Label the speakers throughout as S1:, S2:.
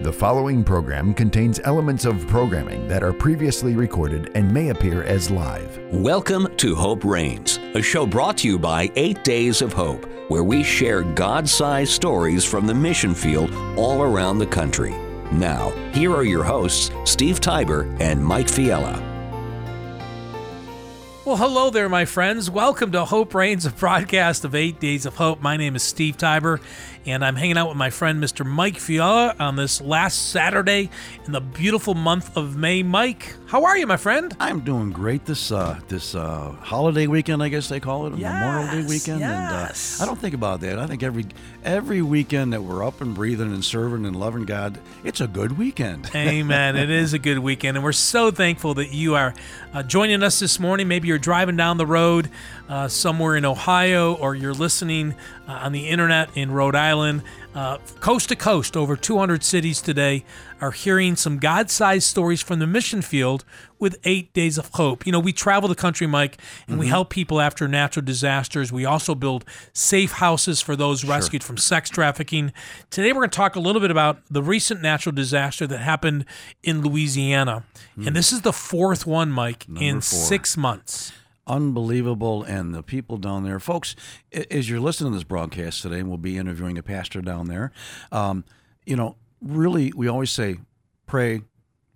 S1: The following program contains elements of programming that are previously recorded and may appear as live.
S2: Welcome to Hope Reigns, a show brought to you by Eight Days of Hope, where we share God sized stories from the mission field all around the country. Now, here are your hosts, Steve Tybor and Mike Fiala.
S3: Well, hello there, my friends. Welcome to Hope Reigns, a broadcast of Eight Days of Hope. My name is Steve Tybor, and I'm hanging out with my friend Mr. Mike Fiala on this last Saturday in the beautiful month of May. Mike, how are you, my friend?
S4: I'm doing great this uh, this uh, holiday weekend, I guess they call it,
S3: Yes,
S4: Memorial Day weekend.
S3: yes.
S4: And uh, I don't think about that. I think every every weekend that we're up and breathing and serving and loving God, it's a good weekend.
S3: Amen. It is a good weekend, and we're so thankful that you are uh, joining us this morning. Maybe you're driving down the road uh, somewhere in Ohio, or you're listening uh, on the internet in Rhode Island. Uh, coast to coast, over 200 cities today are hearing some God sized stories from the mission field with eight days of hope. You know, we travel the country, Mike, and we help people after natural disasters. We also build safe houses for those rescued from sex trafficking. Today, we're going to talk a little bit about the recent natural disaster that happened in Louisiana. And this is the fourth one, Mike, in
S4: four.
S3: six months.
S4: Unbelievable, and the people down there, folks. As you're listening to this broadcast today, and we'll be interviewing a pastor down there. Um, you know, really, we always say, pray,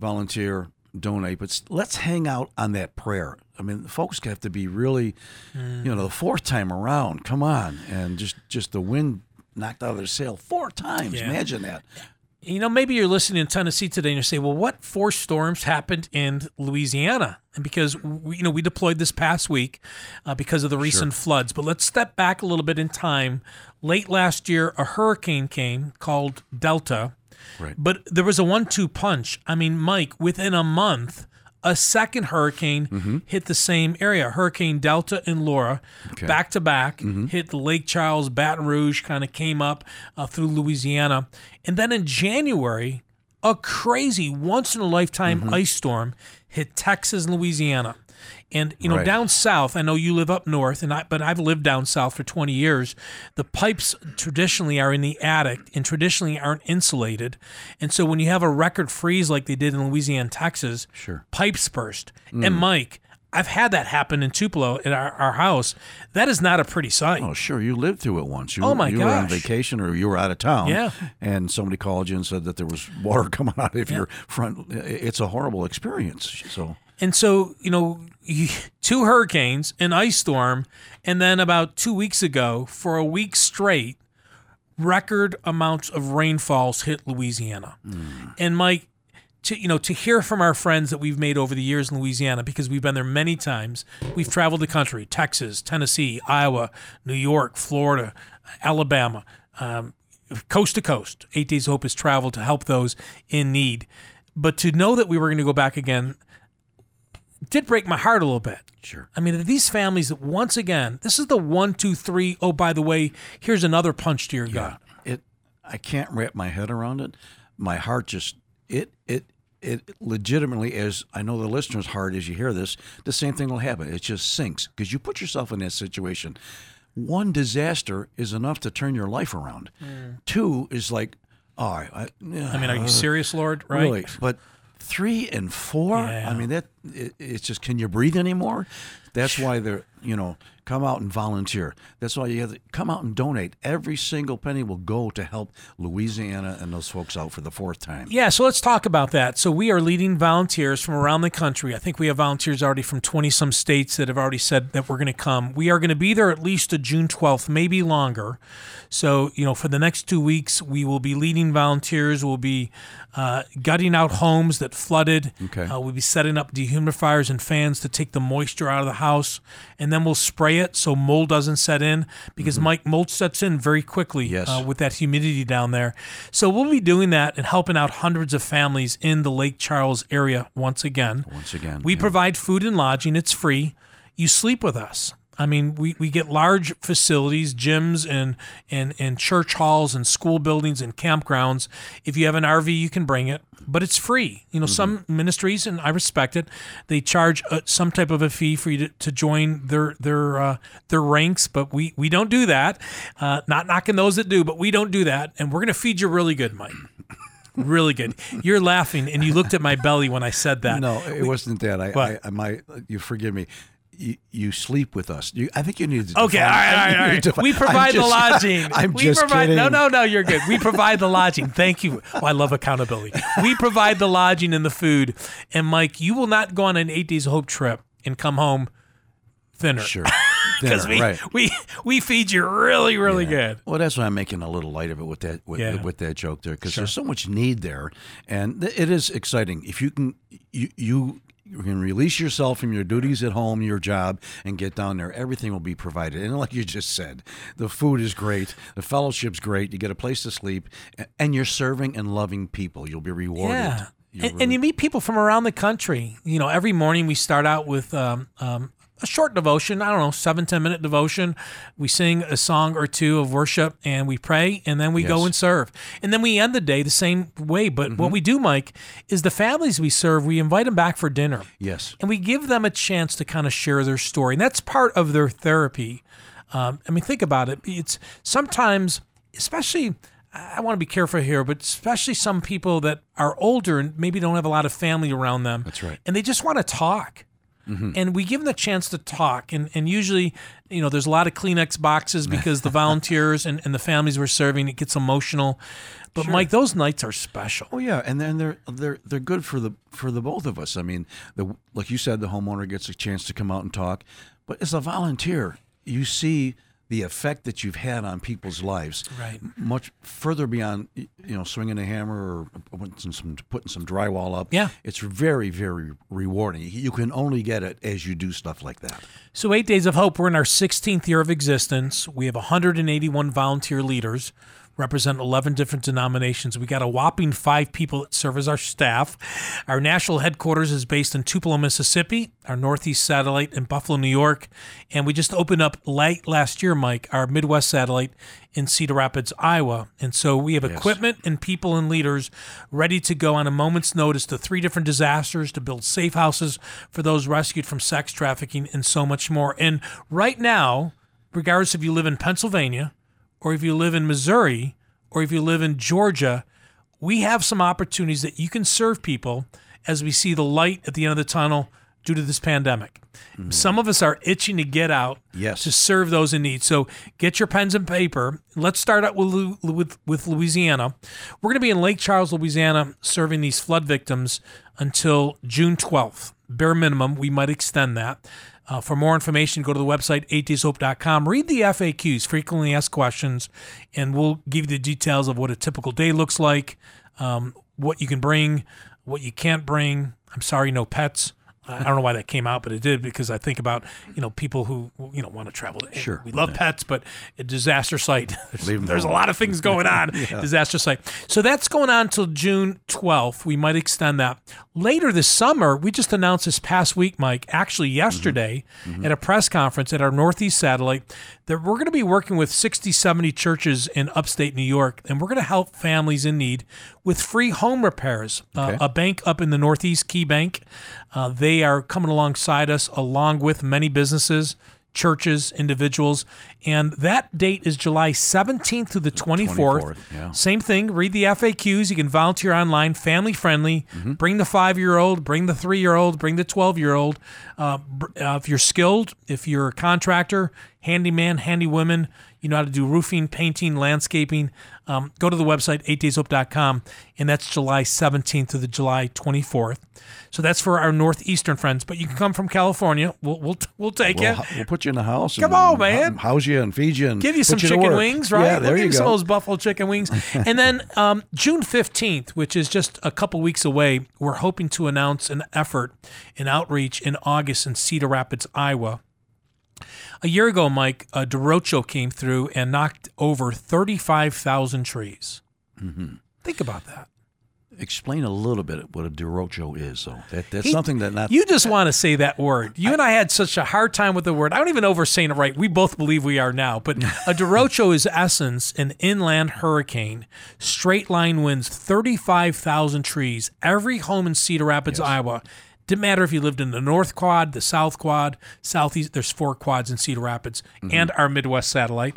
S4: volunteer, donate, but let's hang out on that prayer. I mean, folks have to be really, you know, the fourth time around. Come on, and just just the wind knocked out of their sail four times.
S3: Yeah.
S4: Imagine that.
S3: You know, maybe you're listening in Tennessee today and you say, well, what four storms happened in Louisiana? And because, we, you know, we deployed this past week uh, because of the recent floods. But let's step back a little bit in time. Late last year, a hurricane came called Delta.
S4: Right.
S3: But there was a one two punch. I mean, Mike, within a month, a second hurricane mm-hmm. hit the same area. Hurricane Delta and Laura, back to back, hit the Lake Charles, Baton Rouge, kind of came up uh, through Louisiana. And then in January, a crazy once in a lifetime mm-hmm. ice storm hit Texas and Louisiana. And you know,
S4: Right.
S3: down south, I know you live up north, and I but I've lived down south for 20 years. The pipes traditionally are in the attic and traditionally aren't insulated. And so when you have a record freeze like they did in Louisiana Texas,
S4: Sure.
S3: pipes burst. And mm. Mike, I've had that happen in Tupelo at our, our house. That is not a pretty sight.
S4: Oh, sure. You lived through it once. You,
S3: Oh, my
S4: you were on vacation or you were out of town.
S3: Yeah.
S4: And somebody called you and said that there was water coming out of your front. It's a horrible experience. So,
S3: And so, you know, two hurricanes, an ice storm, and then about two weeks ago, for a week straight, record amounts of rainfalls hit Louisiana. And Mike, to you know, to hear from our friends that we've made over the years in Louisiana, because we've been there many times. We've traveled the country: Texas, Tennessee, Iowa, New York, Florida, Alabama. Um, coast to coast. Eight Days of Hope has traveled to help those in need. But to know that we were going to go back again did break my heart a little bit.
S4: sure.
S3: I mean, these families that once again, this is the one, two, three. Oh, by the way, here's another punch to your gut.
S4: It. I can't wrap my head around it. My heart just it it it legitimately is. I know the listener's heart as you hear this. The same thing will happen. It just sinks because you put yourself in that situation. One disaster is enough to turn your life around. Mm. Two is like, oh, I,
S3: I mean, are you serious, Lord? Right?
S4: Really, but three and four.
S3: Yeah.
S4: I mean, that it, it's just. Can you breathe anymore? That's why they're. You know, come out and volunteer. That's why you have to come out and donate. Every single penny will go to help Louisiana and those folks out for the fourth time.
S3: Yeah, so let's talk about that. So we are leading volunteers from around the country. I think we have volunteers already from 20 some states that have already said that we're going to come. We are going to be there at least to June 12th, maybe longer. So, you know, for the next two weeks, we will be leading volunteers. We'll be uh, gutting out homes that flooded.
S4: Okay.
S3: Uh, we'll be setting up dehumidifiers and fans to take the moisture out of the house. And then we'll spray it so mold doesn't set in because, Mike, mold sets in very quickly
S4: Yes.
S3: uh, with that humidity down there. So we'll be doing that and helping out hundreds of families in the Lake Charles area once again.
S4: Once again,
S3: We
S4: yeah.
S3: provide food and lodging, it's free. You sleep with us. I mean, we, we get large facilities, gyms and, and, and church halls and school buildings and campgrounds. If you have an RV, you can bring it, but it's free. You know, some ministries, and I respect it, they charge uh some type of a fee for you to, to join their their uh, their ranks, but we, we don't do that. Uh, not knocking those that do, but we don't do that. And we're going to feed you really good, Mike. really good. You're laughing, and you looked at my belly when I said that.
S4: No, it wasn't that. I? I, I my, you forgive me. You, you sleep with us. You, I think you need to.
S3: Okay, all right, all right, all
S4: define-
S3: We provide the lodging.
S4: I'm
S3: we
S4: just
S3: provide,
S4: kidding.
S3: No, no, no, you're good. We provide the lodging. Thank you. Oh, I love accountability. We provide the lodging and the food. And Mike, you will not go on an eight days hope trip and come home thinner.
S4: Sure.
S3: Because we,
S4: right.
S3: we we feed you really, really good.
S4: Well, that's why I'm making a little light of it with that with,
S3: Yeah.
S4: with that joke there because there's so much need there, and th- it is exciting if you can you you. You can release yourself from your duties at home, your job, and get down there. Everything will be provided. And like you just said, the food is great, the fellowship's great. You get a place to sleep, and you're serving and loving people. You'll be rewarded.
S3: Yeah. And, and you meet people from around the country. You know, every morning we start out with um, um, a short devotion. I don't know, seven, 10 minute devotion. We sing a song or two of worship and we pray and then we go and serve. And then we end the day the same way. But
S4: Mm-hmm.
S3: what we do, Mike, is the families we serve, we invite them back for dinner
S4: yes,
S3: and we give them a chance to kind of share their story. And that's part of their therapy. Um, I mean, think about it. It's sometimes, especially, I want to be careful here, but especially some people that are older and maybe don't have a lot of family around them.
S4: That's right.
S3: And they just want to talk. Mm-hmm. And we give them the chance to talk. And, and usually, you know, there's a lot of Kleenex boxes because the volunteers and, and the families we're serving, it gets emotional. But Mike, those nights are special.
S4: Oh yeah, and then they're they're they're good for the for the both of us. I mean, the like you said, the homeowner gets a chance to come out and talk, but as a volunteer, you see the effect that you've had on people's lives,
S3: Right.
S4: Much further beyond you know swinging a hammer or putting some putting some drywall up.
S3: Yeah.
S4: it's very very rewarding. You can only get it as you do stuff like that.
S3: So, Eight Days of Hope, we're in our 16th year of existence. We have 181 volunteer leaders, represent 11 different denominations. We got a whopping five people that serve as our staff. Our national headquarters is based in Tupelo, Mississippi, our Northeast satellite in Buffalo, New York. And we just opened up late last year, Mike, our Midwest satellite in Cedar Rapids, Iowa. And so we have equipment and people and leaders ready to go on a moment's notice to three different disasters to build safe houses for those rescued from sex trafficking and so much more. And right now, regardless if you live in Pennsylvania or if you live in Missouri or if you live in Georgia, we have some opportunities that you can serve people as we see the light at the end of the tunnel due to this pandemic. Mm. Some of us are itching to get out
S4: Yes.
S3: to serve those in need. So get your pens and paper. Let's start out with with, with Louisiana. We're going to be in Lake Charles, Louisiana, serving these flood victims until June 12th. Bare minimum, we might extend that. Uh, for more information, go to the website 8dayshope.com. Read the FAQs, frequently asked questions, and we'll give you the details of what a typical day looks like, um, what you can bring, what you can't bring. I'm sorry, no pets. I don't know why that came out, but it did because I think about you know people who you know want to travel.
S4: Sure.
S3: we love pets, but a disaster site. There's, there's a lot of things going on. Disaster site. So that's going on till June 12th. We might extend that later this summer. We just announced this past week, Mike, actually yesterday at a press conference at our Northeast satellite, that we're going to be working with 60, 70 churches in upstate New York, and we're going to help families in need with free home repairs. Uh, a bank up in the Northeast, Key Bank, uh, they are coming alongside us, along with many businesses, churches, individuals. And that date is July 17th through the 24th.
S4: 24th, yeah.
S3: Same thing. Read the FAQs. You can volunteer online, family friendly.
S4: Mm-hmm.
S3: Bring the five year old, bring the three year old, bring the 12 year old. Uh, uh, if you're skilled, if you're a contractor, handyman, handy women, you know how to do roofing, painting, landscaping, um, go to the website, 8dayshope.com, and that's July 17th to the July 24th. So that's for our Northeastern friends, but you can come from California. We'll, we'll, we'll take
S4: We'll,
S3: you.
S4: we'll put you in the house.
S3: Come
S4: and
S3: on, man.
S4: House you and feed you and
S3: Give you some
S4: to
S3: chicken wings, right?
S4: Yeah, there
S3: we'll give
S4: you
S3: you some
S4: go.
S3: of those buffalo chicken wings. and then um, June 15th, which is just a couple weeks away, we're hoping to announce an effort, an outreach in August in Cedar Rapids, Iowa. A year ago, Mike, a derecho came through and knocked over 35,000 trees.
S4: Mm-hmm.
S3: Think about that.
S4: Explain a little bit what a derecho is, though. That, that's
S3: He-
S4: something that not
S3: You just want to say that word. You and I had such a hard time with the word. I don't even know if we're saying it right. We both believe we are now. But a derecho is essence an inland hurricane, straight line winds, 35,000 trees, every home in Cedar Rapids, Iowa. Didn't matter if you lived in the North Quad, the South Quad, Southeast. There's four quads in Cedar Rapids mm-hmm. and our Midwest satellite.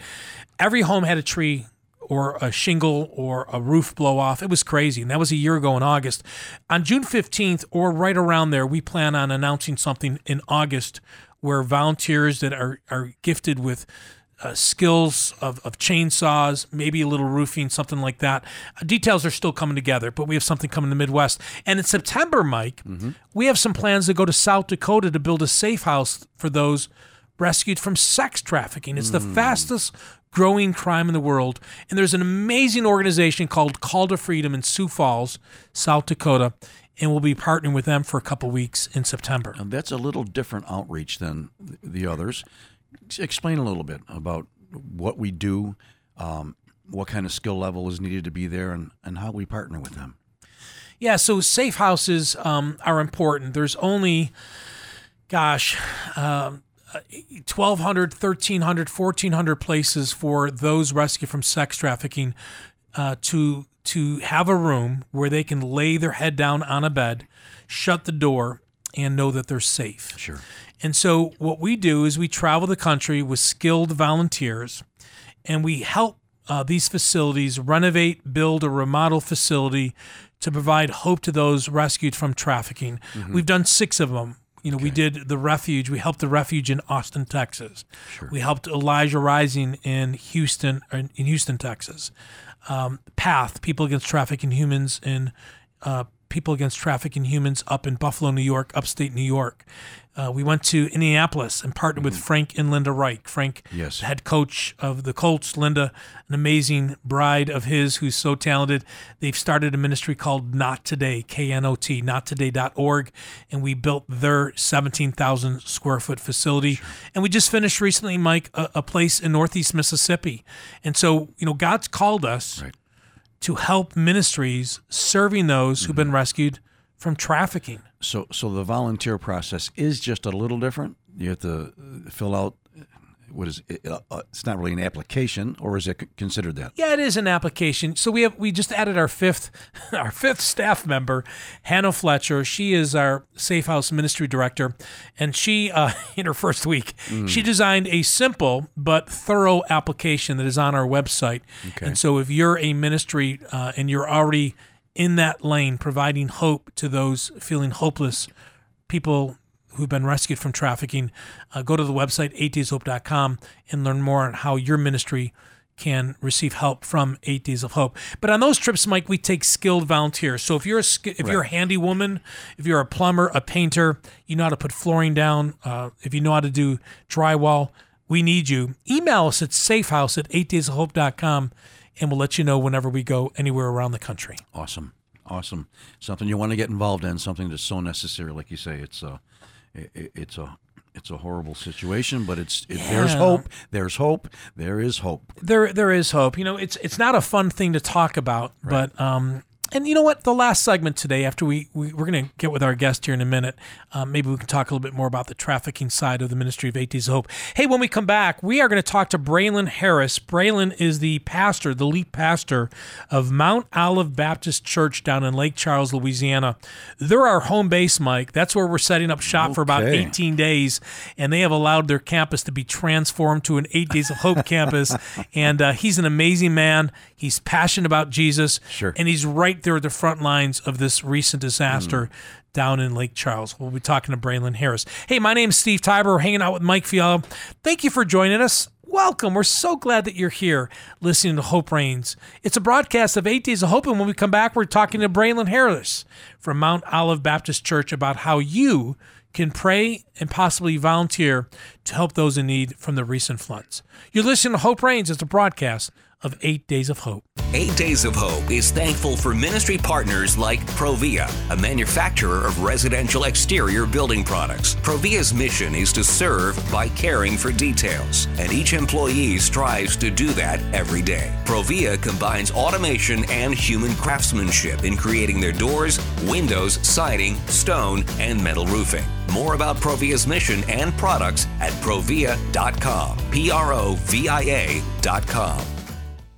S3: Every home had a tree or a shingle or a roof blow off. It was crazy. And that was a year ago in August. On June 15th or right around there, we plan on announcing something in August where volunteers that are, are gifted with uh, skills of, of chainsaws, maybe a little roofing, something like that. Uh, details are still coming together, but we have something coming in the Midwest. And in September, Mike, we have some plans to go to South Dakota to build a safe house for those rescued from sex trafficking. It's the fastest growing crime in the world. And there's an amazing organization called Call to Freedom in Sioux Falls, South Dakota. And we'll be partnering with them for a couple weeks in September.
S4: And that's a little different outreach than the others. Explain a little bit about what we do, um, what kind of skill level is needed to be there, and, and how we partner with them.
S3: Yeah, so safe houses um, are important. There's only, gosh, um, 1,200, 1,300, 1,400 places for those rescued from sex trafficking uh, to to have a room where they can lay their head down on a bed, shut the door, and know that they're safe.
S4: Sure.
S3: And so what we do is we travel the country with skilled volunteers, and we help uh, these facilities renovate, build, or remodel facility to provide hope to those rescued from trafficking. We've done six of them. You know, we did the refuge. We helped the refuge in Austin, Texas. We helped Elijah Rising in Houston, in Houston, Texas. Um, Path, People Against Trafficking Humans in uh, People Against Trafficking Humans up in Buffalo, New York, upstate New York. Uh, we went to Indianapolis and partnered with Frank and Linda Reich. Frank,
S4: Yes.
S3: head coach of the Colts, Linda, an amazing bride of his who's so talented. They've started a ministry called Knot Today, K N O T, knottoday.org. And we built their 17,000 square foot facility. And we just finished recently, Mike, a, a place in Northeast Mississippi. And so, you know, God's called us
S4: Right.
S3: to help ministries serving those who've
S4: Mm-hmm.
S3: been rescued from trafficking.
S4: So, so the volunteer process is just a little different. You have to uh, fill out what is it, uh, uh, it's not really an application, or is it considered that?
S3: Yeah, it is an application. So we have we just added our fifth our fifth staff member, Hannah Fletcher. She is our Safe House Ministry Director, and she uh, in her first week she designed a simple but thorough application that is on our website. okay. And so if you're a ministry uh, and you're already in that lane, providing hope to those feeling hopeless, people who've been rescued from trafficking, uh, go to the website 8dayshope.com and learn more on how your ministry can receive help from Eight Days of Hope. But on those trips, Mike, we take skilled volunteers. So if you're a if you're a handy woman, if you're a plumber, a painter, you know how to put flooring down, uh, if you know how to do drywall, we need you. Email us at safehouse at 8daysofhope.com and we'll let you know whenever we go anywhere around the country.
S4: Awesome, awesome. Something you want to get involved in. Something that's so necessary, like you say. It's a, it, it's a, it's a horrible situation, but it's it, there's hope. There's hope. There is hope.
S3: there there is hope. You know, it's it's not a fun thing to talk about, but um, and you know what? The last segment today, after we, we we're going to get with our guest here in a minute, um, maybe we can talk a little bit more about the trafficking side of the ministry of Eight Days of Hope. Hey, when we come back, we are going to talk to Braylon Harris. Braylon is the pastor, the lead pastor of Mount Olive Baptist Church down in Lake Charles, Louisiana. They're our home base, Mike. That's where we're setting up shop for about 18 18 days, and they have allowed their campus to be transformed to an Eight Days of Hope campus. And uh, he's an amazing man. He's passionate about Jesus.
S4: Sure.
S3: And he's right there at the front lines of this recent disaster. Hmm. Down in Lake Charles. We'll be talking to Braylon Harris. Hey, my name's Steve Tybor. We're hanging out with Mike Fiala. Thank you for joining us. Welcome. We're so glad that you're here listening to Hope Reigns. It's a broadcast of Eight Days of Hope, and when we come back, we're talking to Braylon Harris from Mount Olive Baptist Church about how you can pray and possibly volunteer to help those in need from the recent floods. You're listening to Hope Reigns. It's a broadcast of Eight Days of Hope.
S2: Eight Days of Hope is thankful for ministry partners like Provia, a manufacturer of residential exterior building products. Provia's mission is to serve by caring for details, and each employee strives to do that every day. Provia combines automation and human craftsmanship in creating their doors, windows, siding, stone, and metal roofing. More about Provia's mission and products at provia.com. P R O V I A.com.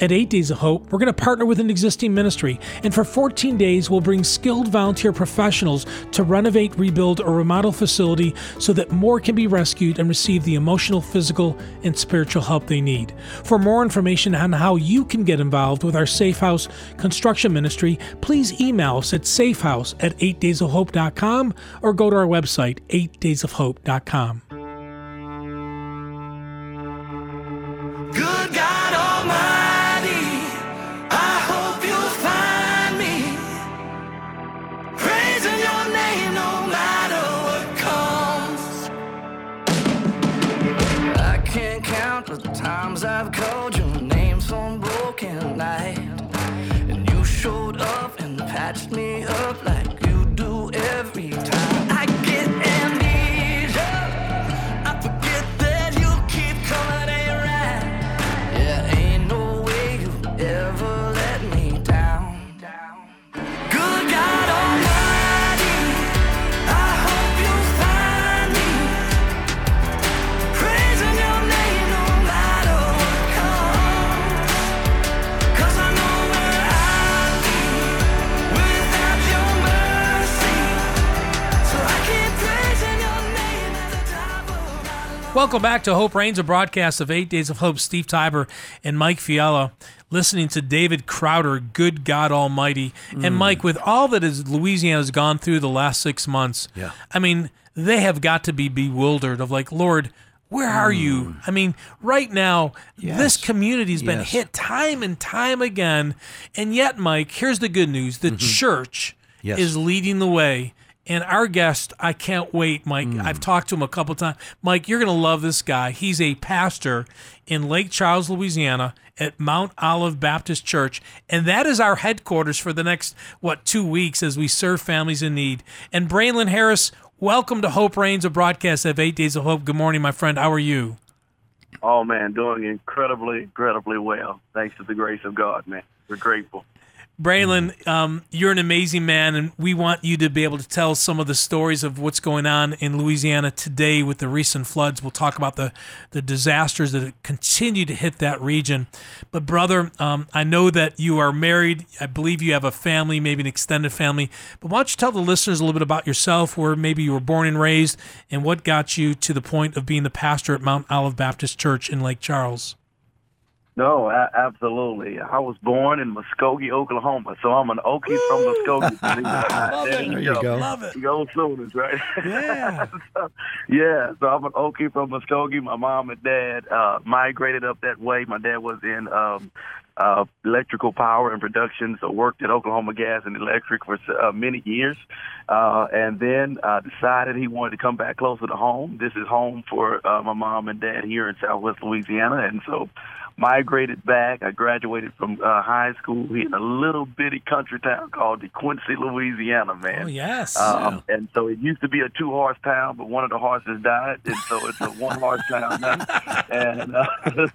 S3: At 8 Days of Hope, we're going to partner with an existing ministry, and for 14 days, we'll bring skilled volunteer professionals to renovate, rebuild, or remodel facility so that more can be rescued and receive the emotional, physical, and spiritual help they need. For more information on how you can get involved with our Safe House construction ministry, please email us at safehouse at 8daysofhope.com or go to our website, 8daysofhope.com.
S5: the times I've called your name some broken night, and you showed up and patched me up like
S3: Welcome back to Hope Reigns, a broadcast of Eight Days of Hope. Steve Tybor and Mike Fiala listening to David Crowder, Good God Almighty. And mm. Mike, with all that is Louisiana's gone through the last six months,
S4: Yeah.
S3: I mean, they have got to be bewildered of like, Lord, where are you? Mm. I mean, right now, this community's been
S4: Yes.
S3: hit time and time again. And yet, Mike, here's the good news the mm-hmm. church
S4: Yes.
S3: is leading the way. And our guest, I can't wait, Mike. Hmm. I've talked to him a couple times. Mike, you're going to love this guy. He's a pastor in Lake Charles, Louisiana at Mount Olive Baptist Church. And that is our headquarters for the next, what, two weeks as we serve families in need. And Braylon Harris, welcome to Hope Reigns, a broadcast of Eight Days of Hope. Good morning, my friend. How are you?
S6: Oh man, doing incredibly, incredibly well. Thanks to the grace of God, man. We're grateful.
S3: Braylon, um, you're an amazing man, and we want you to be able to tell some of the stories of what's going on in Louisiana today with the recent floods. We'll talk about the, the disasters that continue to hit that region. But, brother, um, I know that you are married. I believe you have a family, maybe an extended family. But why don't you tell the listeners a little bit about yourself, where maybe you were born and raised, and what got you to the point of being the pastor at Mount Olive Baptist Church in Lake Charles?
S6: No, a- absolutely. I was born in Muskogee, Oklahoma, so I'm an Okie from Muskogee. it there
S4: There you go.
S3: Love it.
S6: Old Sooners, right?
S3: Yeah.
S6: so, yeah, so I'm an Okie from Muskogee. My mom and dad uh, migrated up that way. My dad was in um, uh, electrical power and production, so worked at Oklahoma Gas and Electric for uh, many years. Uh, and then uh, decided he wanted to come back closer to home. This is home for uh, my mom and dad here in Southwest Louisiana, and so migrated back. I graduated from uh, high school here in a little bitty country town called DeQuincy, Louisiana, man.
S3: Oh, yes.
S6: Um, and so it used to be a two horse town, but one of the horses died, and so it's a one horse town now. And uh,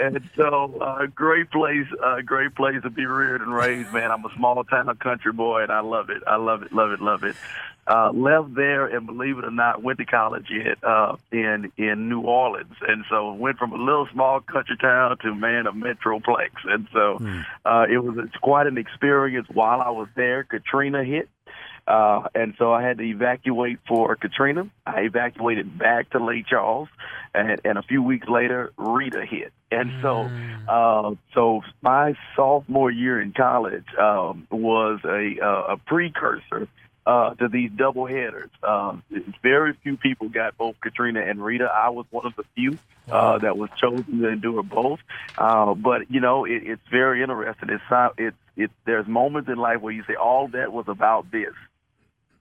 S6: and so uh, great place, uh, great place to be reared and raised, man. I'm a small town country boy, and I love it. I love it, love it, love it. Uh, left there, and believe it or not, went to college at, uh, in in New Orleans, and so went from a little small country town to man a metroplex, and so uh, it was it's quite an experience. While I was there, Katrina hit, uh, and so I had to evacuate for Katrina. I evacuated back to Lake Charles, and, and a few weeks later, Rita hit. And so, uh, so my sophomore year in college um, was a, uh, a precursor uh, to these double headers. Um, very few people got both Katrina and Rita. I was one of the few uh, that was chosen to endure both. Uh, but you know, it, it's very interesting. It's it's it's there's moments in life where you say all that was about this,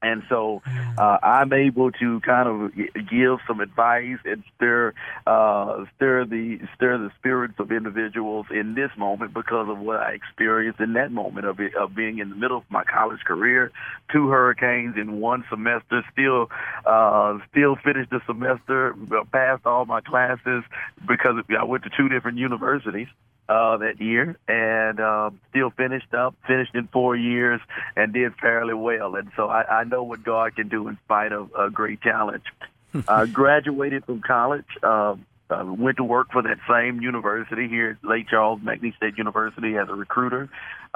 S6: And so uh, I'm able to kind of give some advice and stir uh, stir the stir the spirits of individuals in this moment because of what I experienced in that moment of it, of being in the middle of my college career, two hurricanes in one semester, still uh, still finished the semester, passed all my classes because I went to two different universities uh, that year and uh, still finished up, finished in four years, and did fairly well. And so I, I know what God can do in spite of a great challenge. I graduated from college. Uh, uh, went to work for that same university here at Lake Charles McNeese State University as a recruiter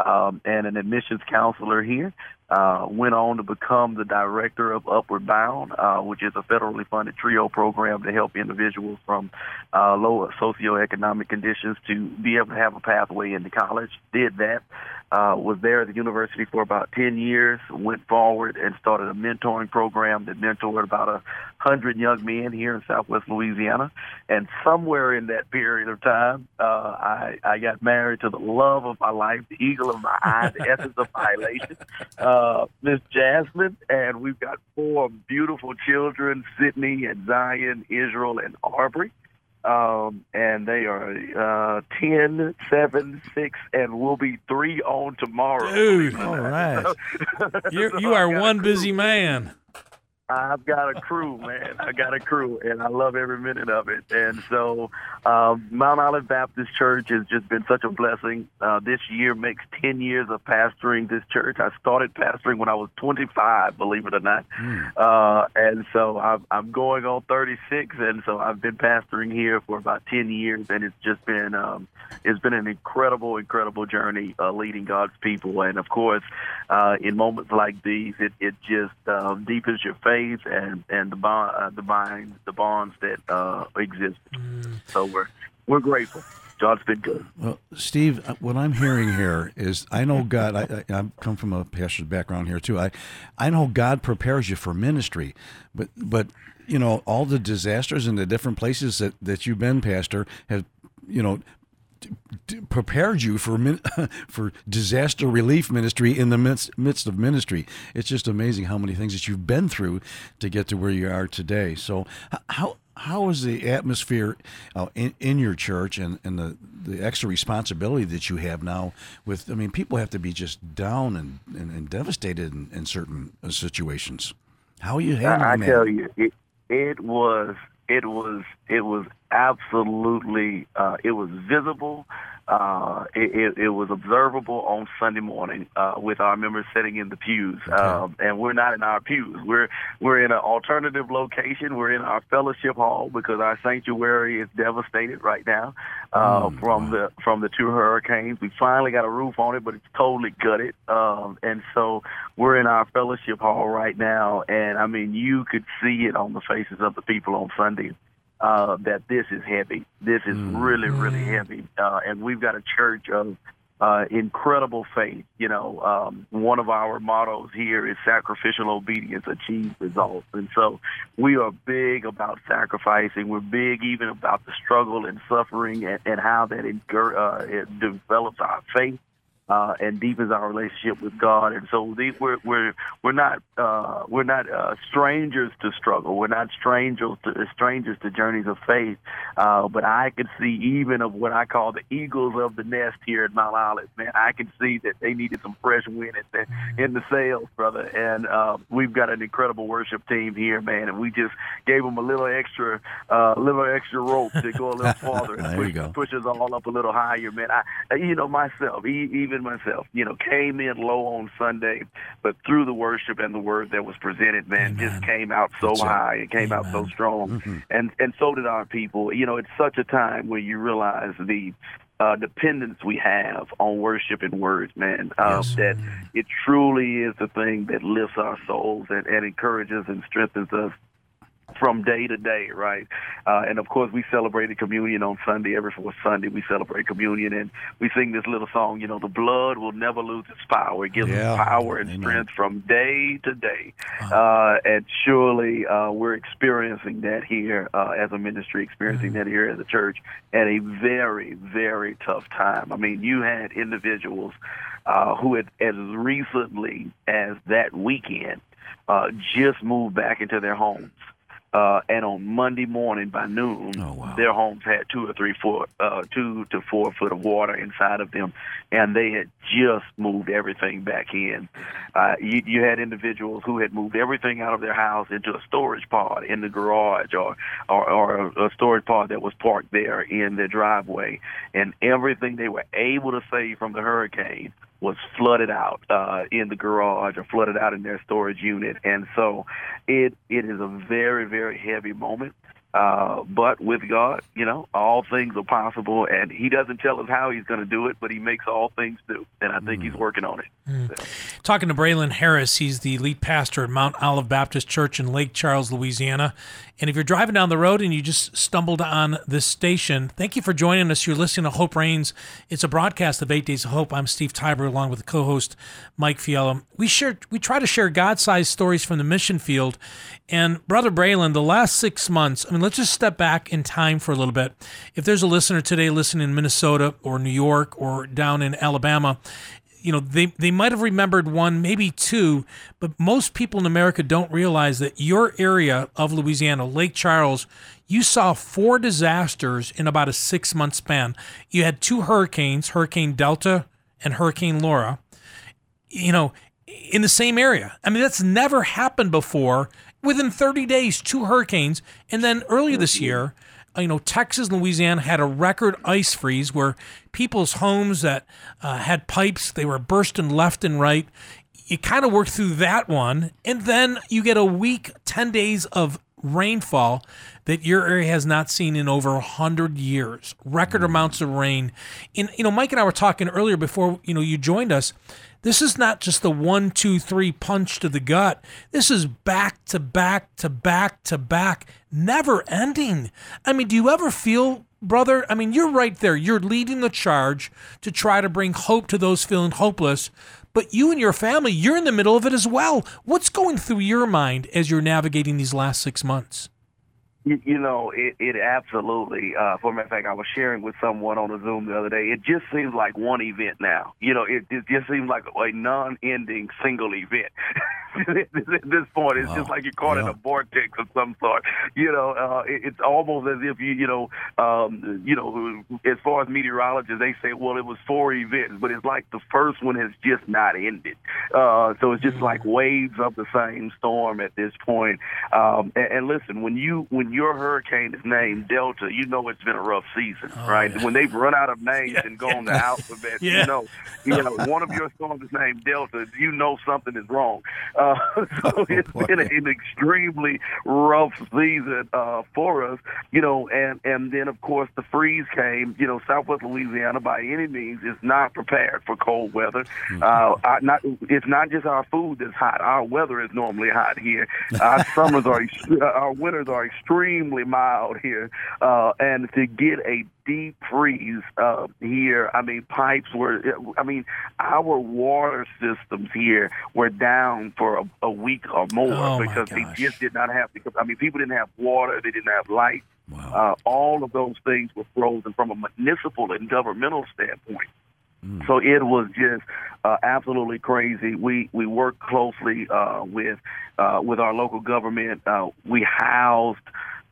S6: um, and an admissions counselor here. Uh, went on to become the director of Upward Bound, uh, which is a federally funded TRIO program to help individuals from uh, low socioeconomic conditions to be able to have a pathway into college. Did that. Uh, was there at the university for about 10 years, went forward and started a mentoring program that mentored about a hundred young men here in Southwest Louisiana. And somewhere in that period of time, uh, I, I got married to the love of my life, the eagle of my eye, the essence of my elation, uh, Miss Jasmine. And we've got four beautiful children, Sydney and Zion, Israel, and Aubrey um, and they are uh, 10, 7, 6, and we'll be 3 on tomorrow.
S3: Dude.
S4: All right.
S3: You're, you are one busy man.
S6: I've got a crew, man. I got a crew, and I love every minute of it. And so, um, Mount Olive Baptist Church has just been such a blessing. Uh, this year makes 10 years of pastoring this church. I started pastoring when I was 25, believe it or not. Uh, and so I'm, I'm going on 36, and so I've been pastoring here for about 10 years, and it's just been um, it's been an incredible, incredible journey uh, leading God's people. And of course, uh, in moments like these, it, it just um, deepens your faith and and the bond, uh, the bind, the bonds that uh, exist. So we're we're grateful. God's been good.
S4: Well, Steve, uh, what I'm hearing here is I know God. I, I, I come from a pastor's background here too. I, I know God prepares you for ministry, but but you know all the disasters in the different places that that you've been, Pastor, have you know d- d- prepared you for min- for disaster relief ministry in the midst, midst of ministry. It's just amazing how many things that you've been through to get to where you are today. So how how is the atmosphere uh, in, in your church and, and the, the extra responsibility that you have now with i mean people have to be just down and, and, and devastated in, in certain uh, situations how are you handling
S6: I, I tell you, it, it was it was it was absolutely uh, it was visible. Uh, it, it, it was observable on Sunday morning uh, with our members sitting in the pews, um, and we're not in our pews. We're we're in an alternative location. We're in our fellowship hall because our sanctuary is devastated right now uh, from the from the two hurricanes. We finally got a roof on it, but it's totally gutted, um, and so we're in our fellowship hall right now. And I mean, you could see it on the faces of the people on Sunday uh, that this is heavy. This is really, really heavy. Uh, and we've got a church of uh, incredible faith. You know, um, one of our mottos here is sacrificial obedience achieves results. And so we are big about sacrificing. We're big even about the struggle and suffering and, and how that encour- uh, it develops our faith uh, and deepens our relationship with God. And so these we're we're we're not uh, we're not uh, strangers to struggle. We're not strangers to strangers to journeys of faith. Uh, but I can see even of what I call the eagles of the nest here at Mount Olive. Man, I can see that they needed some fresh wind in the, in the sails, brother. And uh, we've got an incredible worship team here, man. And we just gave them a little extra uh, little extra rope to go a little farther and push, push us all up a little higher, man. I, you know, myself, e- myself, you know, came in low on Sunday, but through the worship and the word that was presented, man, just came out so high. It came out so strong, and and so did our people. You know, it's such a time where you realize the uh, dependence we have on worship and words, man. Uh, That it truly is the thing that lifts our souls and, and encourages and strengthens us from day to day, right? Uh, and of course, we celebrated communion on Sunday. Every fourth Sunday, we celebrate communion, and we sing this little song. You know, the blood will never lose its power. It gives
S4: Yeah.
S6: us power and
S4: Amen.
S6: strength from day to day. Uh, and surely, uh, we're experiencing that here uh, as a ministry, experiencing that here as a church at a very, very tough time. I mean, you had individuals uh, who had, as recently as that weekend, uh, just moved back into their homes. Uh, and on Monday morning by noon,
S4: Oh, wow.
S6: their homes had two or three foot, uh, two to four foot of water inside of them, and they had just moved everything back in. Uh, you, you had individuals who had moved everything out of their house into a storage pod in the garage, or or, or a, a storage pod that was parked there in their driveway, and everything they were able to save from the hurricane was flooded out uh, in the garage or flooded out in their storage unit, and so it it is a very very heavy moment. Uh, but with God, you know, all things are possible, and He doesn't tell us how He's going to do it, but He makes all things do, and I think He's working on it.
S3: Talking to Braylon Harris, he's the lead pastor at Mount Olive Baptist Church in Lake Charles, Louisiana. And if you're driving down the road and you just stumbled on this station, thank you for joining us. You're listening to Hope Reigns. It's a broadcast of Eight Days of Hope. I'm Steve Tybor, along with co-host Mike Fiala. We share, we try to share God-sized stories from the mission field. And Brother Braylon, the last six months. I mean, let's just step back in time for a little bit. If there's a listener today listening in Minnesota or New York or down in Alabama, you know they they might have remembered one maybe two but most people in america don't realize that your area of louisiana lake charles you saw four disasters in about a six month span. You had two hurricanes hurricane delta and hurricane laura you know in the same area. I mean that's never happened before. Within 30 days two hurricanes and then earlier this year you know, Texas, and Louisiana had a record ice freeze where people's homes that uh, had pipes they were bursting left and right. You kind of work through that one, and then you get a week, ten days of rainfall that your area has not seen in over a hundred years. Record amounts of rain. And you know, Mike and I were talking earlier before you know you joined us. This is not just the one, two, three punch to the gut. This is back to back to back to back, never ending. I mean, do you ever feel, brother? I mean, you're right there. You're leading the charge to try to bring hope to those feeling hopeless. But you and your family, you're in the middle of it as well. What's going through your mind as you're navigating these last six months?
S6: You, you know, it, it absolutely. Uh, for a matter of fact, I was sharing with someone on a Zoom the other day. It just seems like one event now. You know, it, it just seems like a non-ending single event. At this point, it's just like you're caught in a vortex of some sort. You know, uh, it, it's almost as if you, you know, um, you know, as far as meteorologists, they say, well, it was four events, but it's like the first one has just not ended. Uh, so it's just like waves of the same storm at this point. Um, and, and listen, when you when your hurricane is named Delta, you know it's been a rough season, right? When they've run out of names and gone the alphabet,
S3: Yeah.
S6: you know, you know, one of your storms is named Delta, you know something is wrong. Uh, so it's been an extremely rough season uh, for us, you know, and and then of course the freeze came. You know, Southwest Louisiana by any means is not prepared for cold weather. Uh, I, not it's not just our food that's hot. Our weather is normally hot here. Our summers are our winters are extremely mild here, uh, and to get a deep freeze uh, here. I mean, pipes were. I mean, our water systems here were down for a, a week or more
S3: Oh,
S6: because they just did not have. because, I mean, people didn't have water. They didn't have light.
S4: Wow.
S6: Uh, all of those things were frozen from a municipal and governmental standpoint. So it was just uh, absolutely crazy. We we worked closely uh, with uh, with our local government. Uh, we housed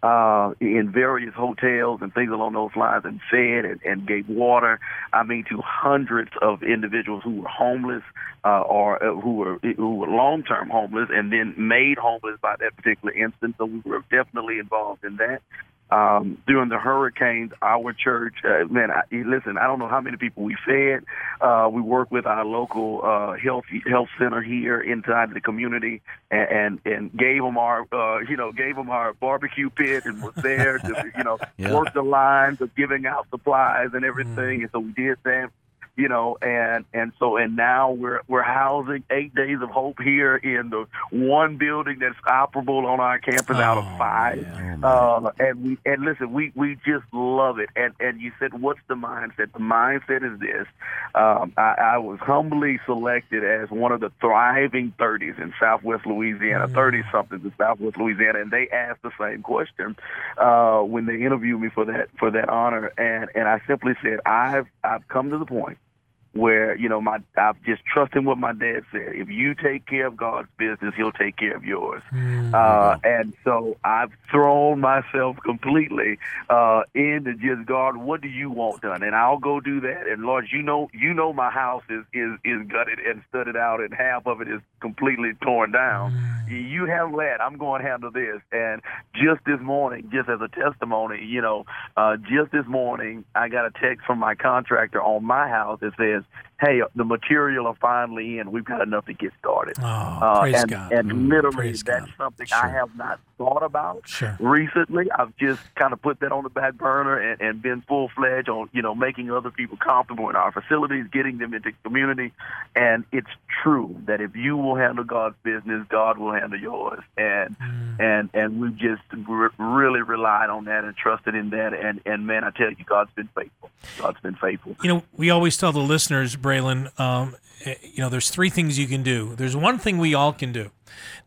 S6: uh, in various hotels and things along those lines, and fed and, and gave water. I mean, to hundreds of individuals who were homeless uh, or who were who were long term homeless, and then made homeless by that particular instance. So we were definitely involved in that um, during the hurricanes, our church, uh, man, I, listen, I don't know how many people we fed. Uh, we work with our local uh, health health center here inside the community, and and, and gave them our, uh, you know, gave them our barbecue pit, and was there to, you know,
S4: Yeah.
S6: work the lines of giving out supplies and everything. And so we did that you know, and and so and now we're we're housing eight days of hope here in the one building that's operable on our campus out of five.
S4: man.
S6: Uh, and we and listen, we we just love it. And and you said, what's the mindset? The mindset is this: um, I, I was humbly selected as one of the thriving 30s in Southwest Louisiana, 30 somethings in Southwest Louisiana, and they asked the same question uh, when they interviewed me for that for that honor. And and I simply said, I've I've come to the point where you know my I'm just trusting what my dad said. If you take care of God's business, He'll take care of yours.
S3: Mm-hmm.
S6: Uh, and so I've thrown myself completely uh, into just God. What do you want done? And I'll go do that. And Lord, you know, you know my house is is is gutted and studded out, and half of it is completely torn down. You handle that. I'm going to handle this. And just this morning, just as a testimony, you know, uh, just this morning, I got a text from my contractor on my house that says, "Hey, the material are finally in. We've got enough to get started."
S3: Oh,
S6: Uh,
S3: praise
S6: and,
S3: God.
S6: and literally,
S3: Praise
S6: that's
S3: God.
S6: something I have not thought about
S3: Sure.
S6: recently. I've just kind of put that on the back burner and, and been full fledged on, you know, making other people comfortable in our facilities, getting them into community. And it's true that if you will handle God's business, God will handle yours. And
S3: Mm.
S6: and and we've just re- really relied on that and trusted in that. And and man, I tell you, God's been faithful. God's been faithful.
S3: You know, we always tell the listeners, Braylon, um, Eh, you know, there's three things you can do. There's one thing we all can do.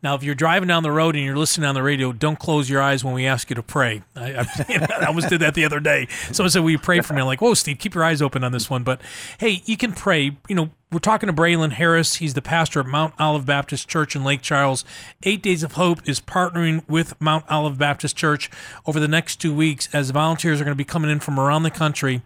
S3: Now, if you're driving down the road and you're listening on the radio, don't close your eyes when we ask you to pray. I, I, I almost did that the other day. Someone said, "Will you pray for me?" I'm like, "Whoa, Steve, keep your eyes open on this one." But hey, you can pray. You know, we're talking to Braylon Harris. He's the pastor of Mount Olive Baptist Church in Lake Charles. Eight Days of Hope is partnering with Mount Olive Baptist Church over the next two weeks as volunteers are going to be coming in from around the country,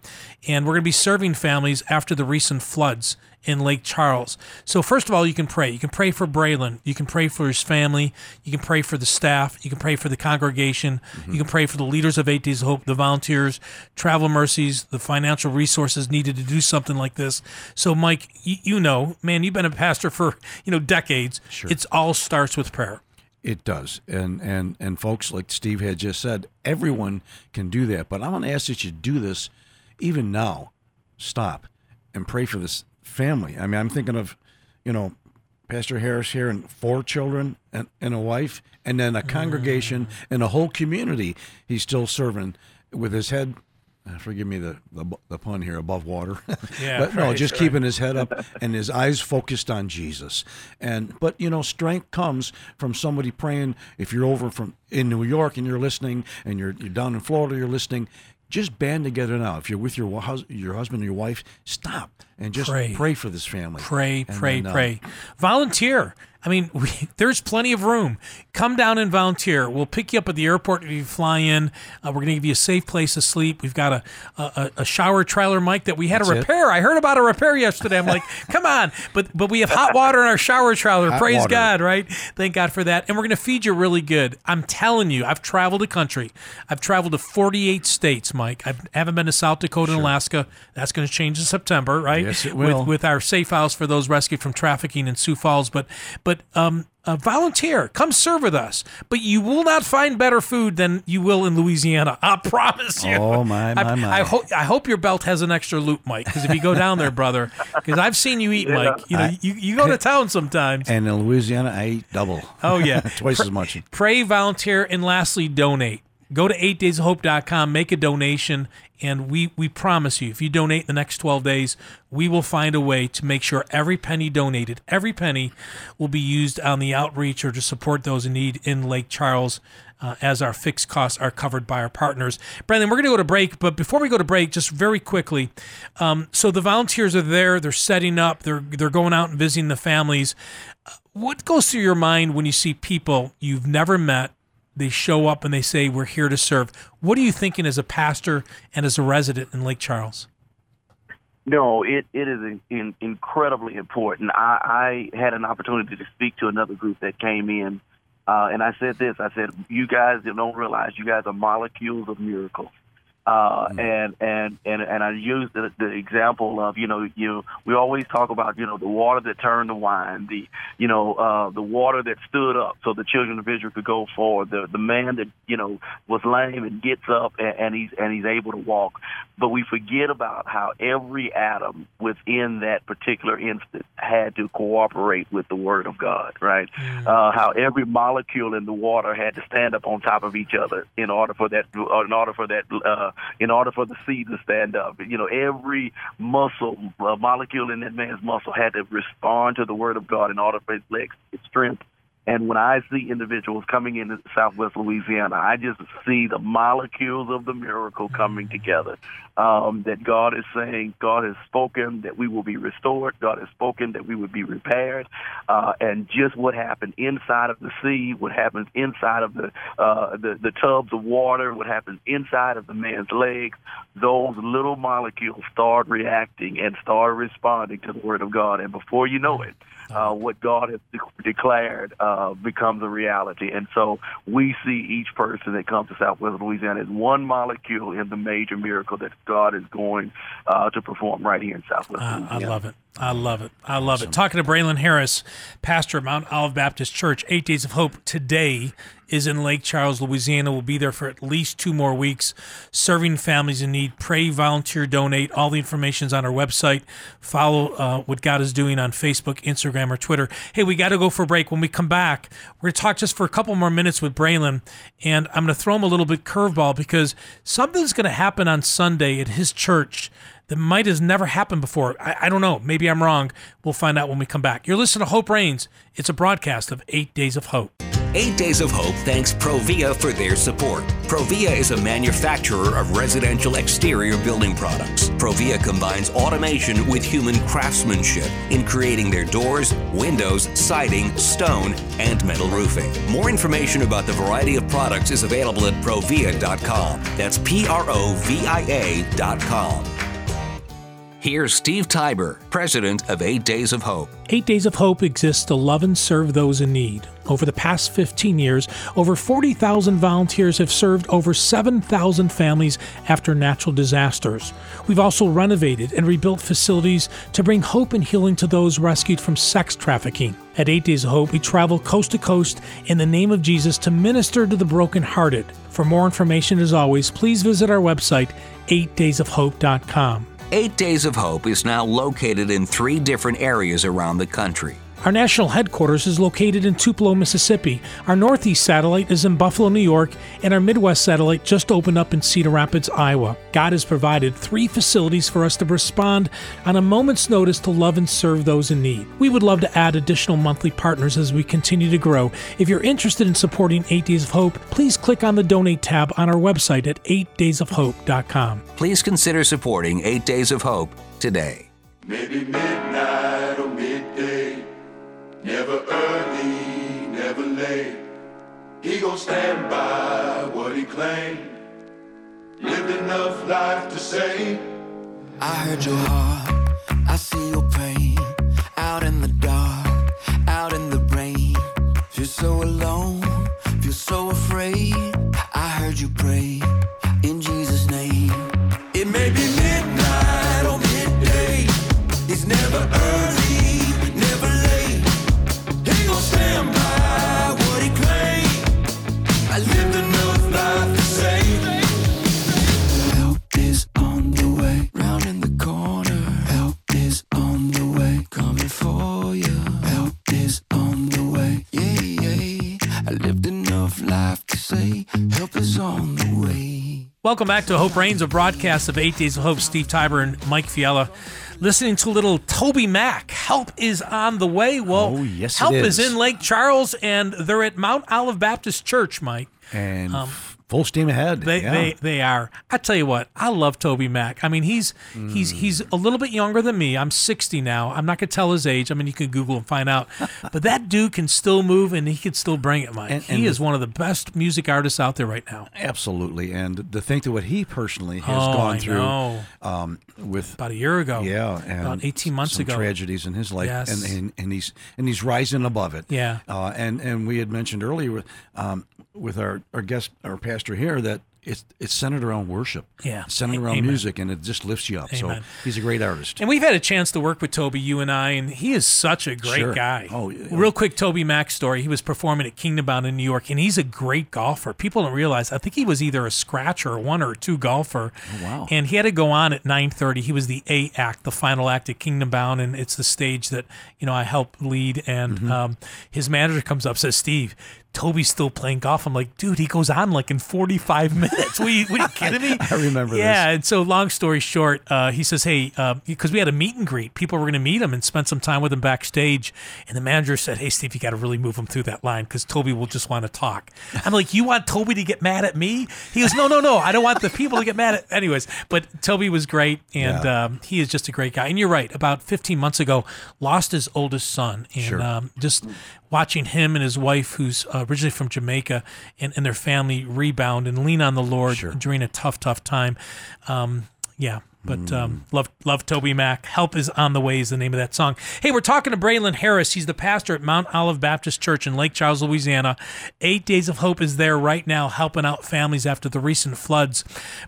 S3: and we're going to be serving families after the recent floods in Lake Charles. So first of all, you can pray. You can pray for Braylon. You can pray for his family. You can pray for the staff. You can pray for the congregation. Mm-hmm. You can pray for the leaders of Eight Days of Hope, the volunteers, travel mercies, the financial resources needed to do something like this. So, Mike, you, you know, man, you've been a pastor for you know decades.
S4: Sure.
S3: It's all starts with prayer.
S4: It does, and and and folks, like Steve had just said, everyone can do that. But I want to ask that you do this, even now. Stop and pray for this family. I mean, I'm thinking of, you know, Pastor Harris here and four children and, and a wife, and then a congregation and a whole community. He's still serving with his head. uh, Forgive me the, the the pun here above water.
S3: Yeah,
S4: but no, just
S3: right.
S4: keeping his head up and his eyes focused on Jesus. And but you know, strength comes from somebody praying. If you're over from in New York and you're listening, and you're you're down in Florida, you're listening. Just band together now. If you're with your hus- your husband or your wife, stop and just
S3: Pray.
S4: pray, for this family.
S3: Pray,
S4: And
S3: pray,
S4: then, uh,
S3: pray. Volunteer. I mean, we, there's plenty of room. Come down and volunteer. We'll pick you up at the airport if you fly in. Uh, we're going to give you a safe place to sleep. We've got a a, a shower trailer, Mike, that we had
S4: That's
S3: a
S4: it.
S3: repair. I heard about a repair yesterday. I'm like, come on, but but we have hot water in our shower trailer.
S4: Hot
S3: Praise
S4: water.
S3: God, right? Thank God for that. And we're going to feed you really good. I'm telling you, I've traveled the country. I've traveled to 48 states, Mike. I haven't been to South Dakota and Alaska. That's going to change in September, right?
S4: Yes, it
S3: With-
S4: will.
S3: with our safe house for those rescued from trafficking in Sioux Falls. But but um, uh, volunteer, come serve with us. But you will not find better food than you will in Louisiana. I promise you.
S4: Oh, my, my,
S3: I,
S4: my.
S3: I hope I hope your belt has an extra loop, Mike. Because if you go down there, brother, because I've seen you eat, Mike. You know, you, you go to town sometimes.
S4: And in Louisiana, I eat double.
S3: Oh yeah,
S4: twice as much.
S3: Pray, volunteer, and lastly, donate. Go to 8daysofhope.com, make a donation, and we, we promise you, if you donate in the next 12 days, we will find a way to make sure every penny donated, every penny will be used on the outreach or to support those in need in Lake Charles. Uh, as our fixed costs are covered by our partners. Brandon, we're going to go to break, but before we go to break, just very quickly, um, so the volunteers are there, they're setting up, they're they're going out and visiting the families. What goes through your mind when you see people you've never met they show up and they say we're here to serve what are you thinking as a pastor and as a resident in lake charles
S6: No, it, it is in, in, incredibly important. I, I had an opportunity to speak to another group that came in, uh, and I said this. I said, "You guys don't realize you guys are molecules of miracles." Uh, and and and and I use the, the example of you know you we always talk about you know the water that turned to wine the you know uh, the water that stood up so the children of Israel could go forward the the man that you know was lame and gets up and, and he's and he's able to walk. But we forget about how every atom within that particular instant had to cooperate with the Word of God right? Uh, how every molecule in the water had to stand up on top of each other in order for that in order for that uh, in order for the seed to stand up. You know, every muscle, molecule in that man's muscle had to respond to the word of God in order for his legs to get strength And when I see individuals coming into Southwest Louisiana, I just see the molecules of the miracle coming together. Um, that God is saying, God has spoken that we will be restored. God has spoken that we would be repaired. Uh, and just what happened inside of the sea, what happens inside of the, uh, the the tubs of water, what happens inside of the man's legs, those little molecules start reacting and start responding to the Word of God. And before you know it, uh, what God has de- declared uh, becomes a reality. And so we see each person that comes to Southwest Louisiana as one molecule in the major miracle that God is going uh, to perform right here in Southwest
S3: I, I love it. I love it. I love it. Talking to Braylon Harris, pastor of Mount Olive Baptist Church, Eight Days of Hope today is in Lake Charles, Louisiana. We'll be there for at least two more weeks, serving families in need. Pray, volunteer, donate. All the information is on our website. Follow uh, what God is doing on Facebook, Instagram, or Twitter. Hey, we got to go for a break. When we come back, we're going to talk just for a couple more minutes with Braylon, and I'm going to throw him a little bit curveball because something's going to happen on Sunday at his church that might has never happened before. I, I don't know. Maybe I'm wrong. We'll find out when we come back. You're listening to Hope Reigns. It's a broadcast of Eight Days of Hope.
S2: Eight Days of Hope thanks Provia for their support. Provia is a manufacturer of residential exterior building products. Provia combines automation with human craftsmanship in creating their doors, windows, siding, stone, and metal roofing. More information about the variety of products is available at provia.com. That's P R O V I A.com. Here's Steve Tybor, president of Eight Days of Hope.
S3: Eight Days of Hope exists to love and serve those in need. Over the past 15 years, over 40,000 volunteers have served over 7,000 families after natural disasters. We've also renovated and rebuilt facilities to bring hope and healing to those rescued from sex trafficking. At Eight Days of Hope, we travel coast to coast in the name of Jesus to minister to the brokenhearted. For more information, as always, please visit our website, 8daysofhope.com.
S2: Eight Days of Hope is now located in three different areas around the country.
S3: Our national headquarters is located in Tupelo, Mississippi. Our Northeast satellite is in Buffalo, New York, and our Midwest satellite just opened up in Cedar Rapids, Iowa. God has provided three facilities for us to respond on a moment's notice to love and serve those in need. We would love to add additional monthly partners as we continue to grow. If you're interested in supporting 8 Days of Hope, please click on the donate tab on our website at 8daysofhope.com.
S2: Please consider supporting Eight Days of Hope today.
S7: Maybe midnight or midday, never early, never late. He gon' stand by what he claimed. Lived enough life to say.
S5: I heard your heart, I see your pain. Out in the dark, out in the rain. Feel so alone, feel so afraid. I heard you pray in Jesus' name. It may be midnight or midday. It's never
S3: Welcome back to Hope Reigns, a broadcast of Eight Days of Hope. Steve Tybor and Mike Fiala, listening to little TobyMac. Help is on the way. Well,
S4: Oh, yes,
S3: help is.
S4: is.
S3: in Lake Charles, and they're at Mount Olive Baptist Church, Mike.
S4: and um, full steam ahead.
S3: They,
S4: yeah.
S3: they they are. I tell you what, I love TobyMac. I mean, he's he's
S4: Mm.
S3: he's a little bit younger than me. I'm 60 now. I'm not gonna tell his age. I mean, you can Google and find out. but that dude can still move, and he can still bring it, Mike.
S4: And-
S3: he
S4: and
S3: is
S4: the-
S3: one of the best music artists out there right now.
S4: Absolutely, and to think that what he personally has
S3: Oh,
S4: gone
S3: I
S4: through um, with
S3: About a year ago.
S4: yeah, and
S3: about 18 months ago.
S4: tragedies in his life,
S3: Yes.
S4: and, and and he's and he's rising above it.
S3: Yeah.
S4: uh, and and we had mentioned earlier with um, with our our guest our pastor here that it's it's centered around worship.
S3: Yeah.
S4: It's centered around
S3: amen.
S4: music, and it just lifts you up.
S3: Amen.
S4: So he's a great artist.
S3: And we've had a chance to work with Toby, you and I, and he is such a great
S4: Sure.
S3: guy.
S4: Oh, yeah.
S3: Real quick, TobyMac story. He was performing at Kingdom Bound in New York, and he's a great golfer. People don't realize. I think he was either a scratch or a one or two golfer. Oh,
S4: wow.
S3: And he had to go on at 9:30. He was the A act, the final act at Kingdom Bound, and it's the stage that you know I help lead. And
S4: Mm-hmm.
S3: um, his manager comes up, says, "Steve." Toby's still playing golf. I'm like, dude, he goes on like in 45 minutes. What are you, what are you kidding me?
S4: I remember this.
S3: yeah,
S4: this.
S3: and so long story short, uh, he says, hey, because we had a meet and greet, people were going to meet him and spend some time with him backstage. And the manager said, hey, Steve, you got to really move him through that line because Toby will just want to talk. I'm like, you want Toby to get mad at me? He goes, no, no, no, I don't want the people to get mad at. Anyways, but Toby was great, and
S4: Yeah.
S3: um, he is just a great guy. And you're right. About 15 months ago, lost his oldest son, and
S4: Sure.
S3: um, just watching him and his wife, who's uh, originally from Jamaica, and, and their family rebound and lean on the Lord during a tough, tough time. Um, yeah. But um, love, love TobyMac. Help is on the way is the name of that song. Hey, we're talking to Braylon Harris. He's the pastor at Mount Olive Baptist Church in Lake Charles, Louisiana. Eight Days of Hope is there right now, helping out families after the recent floods.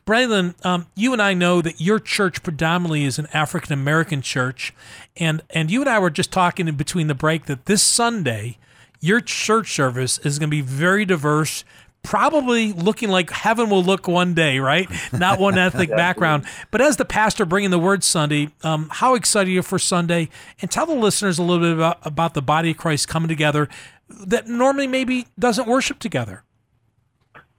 S3: Braylon, um, you and I know that your church predominantly is an African American church, and and you and I were just talking in between the break that this Sunday, your church service is going to be very diverse. Probably looking like heaven will look one day, right? Not one ethnic background. But as the pastor bringing the word Sunday, um, how excited are you for Sunday? And tell the listeners a little bit about, about the body of Christ coming together that normally maybe doesn't worship together.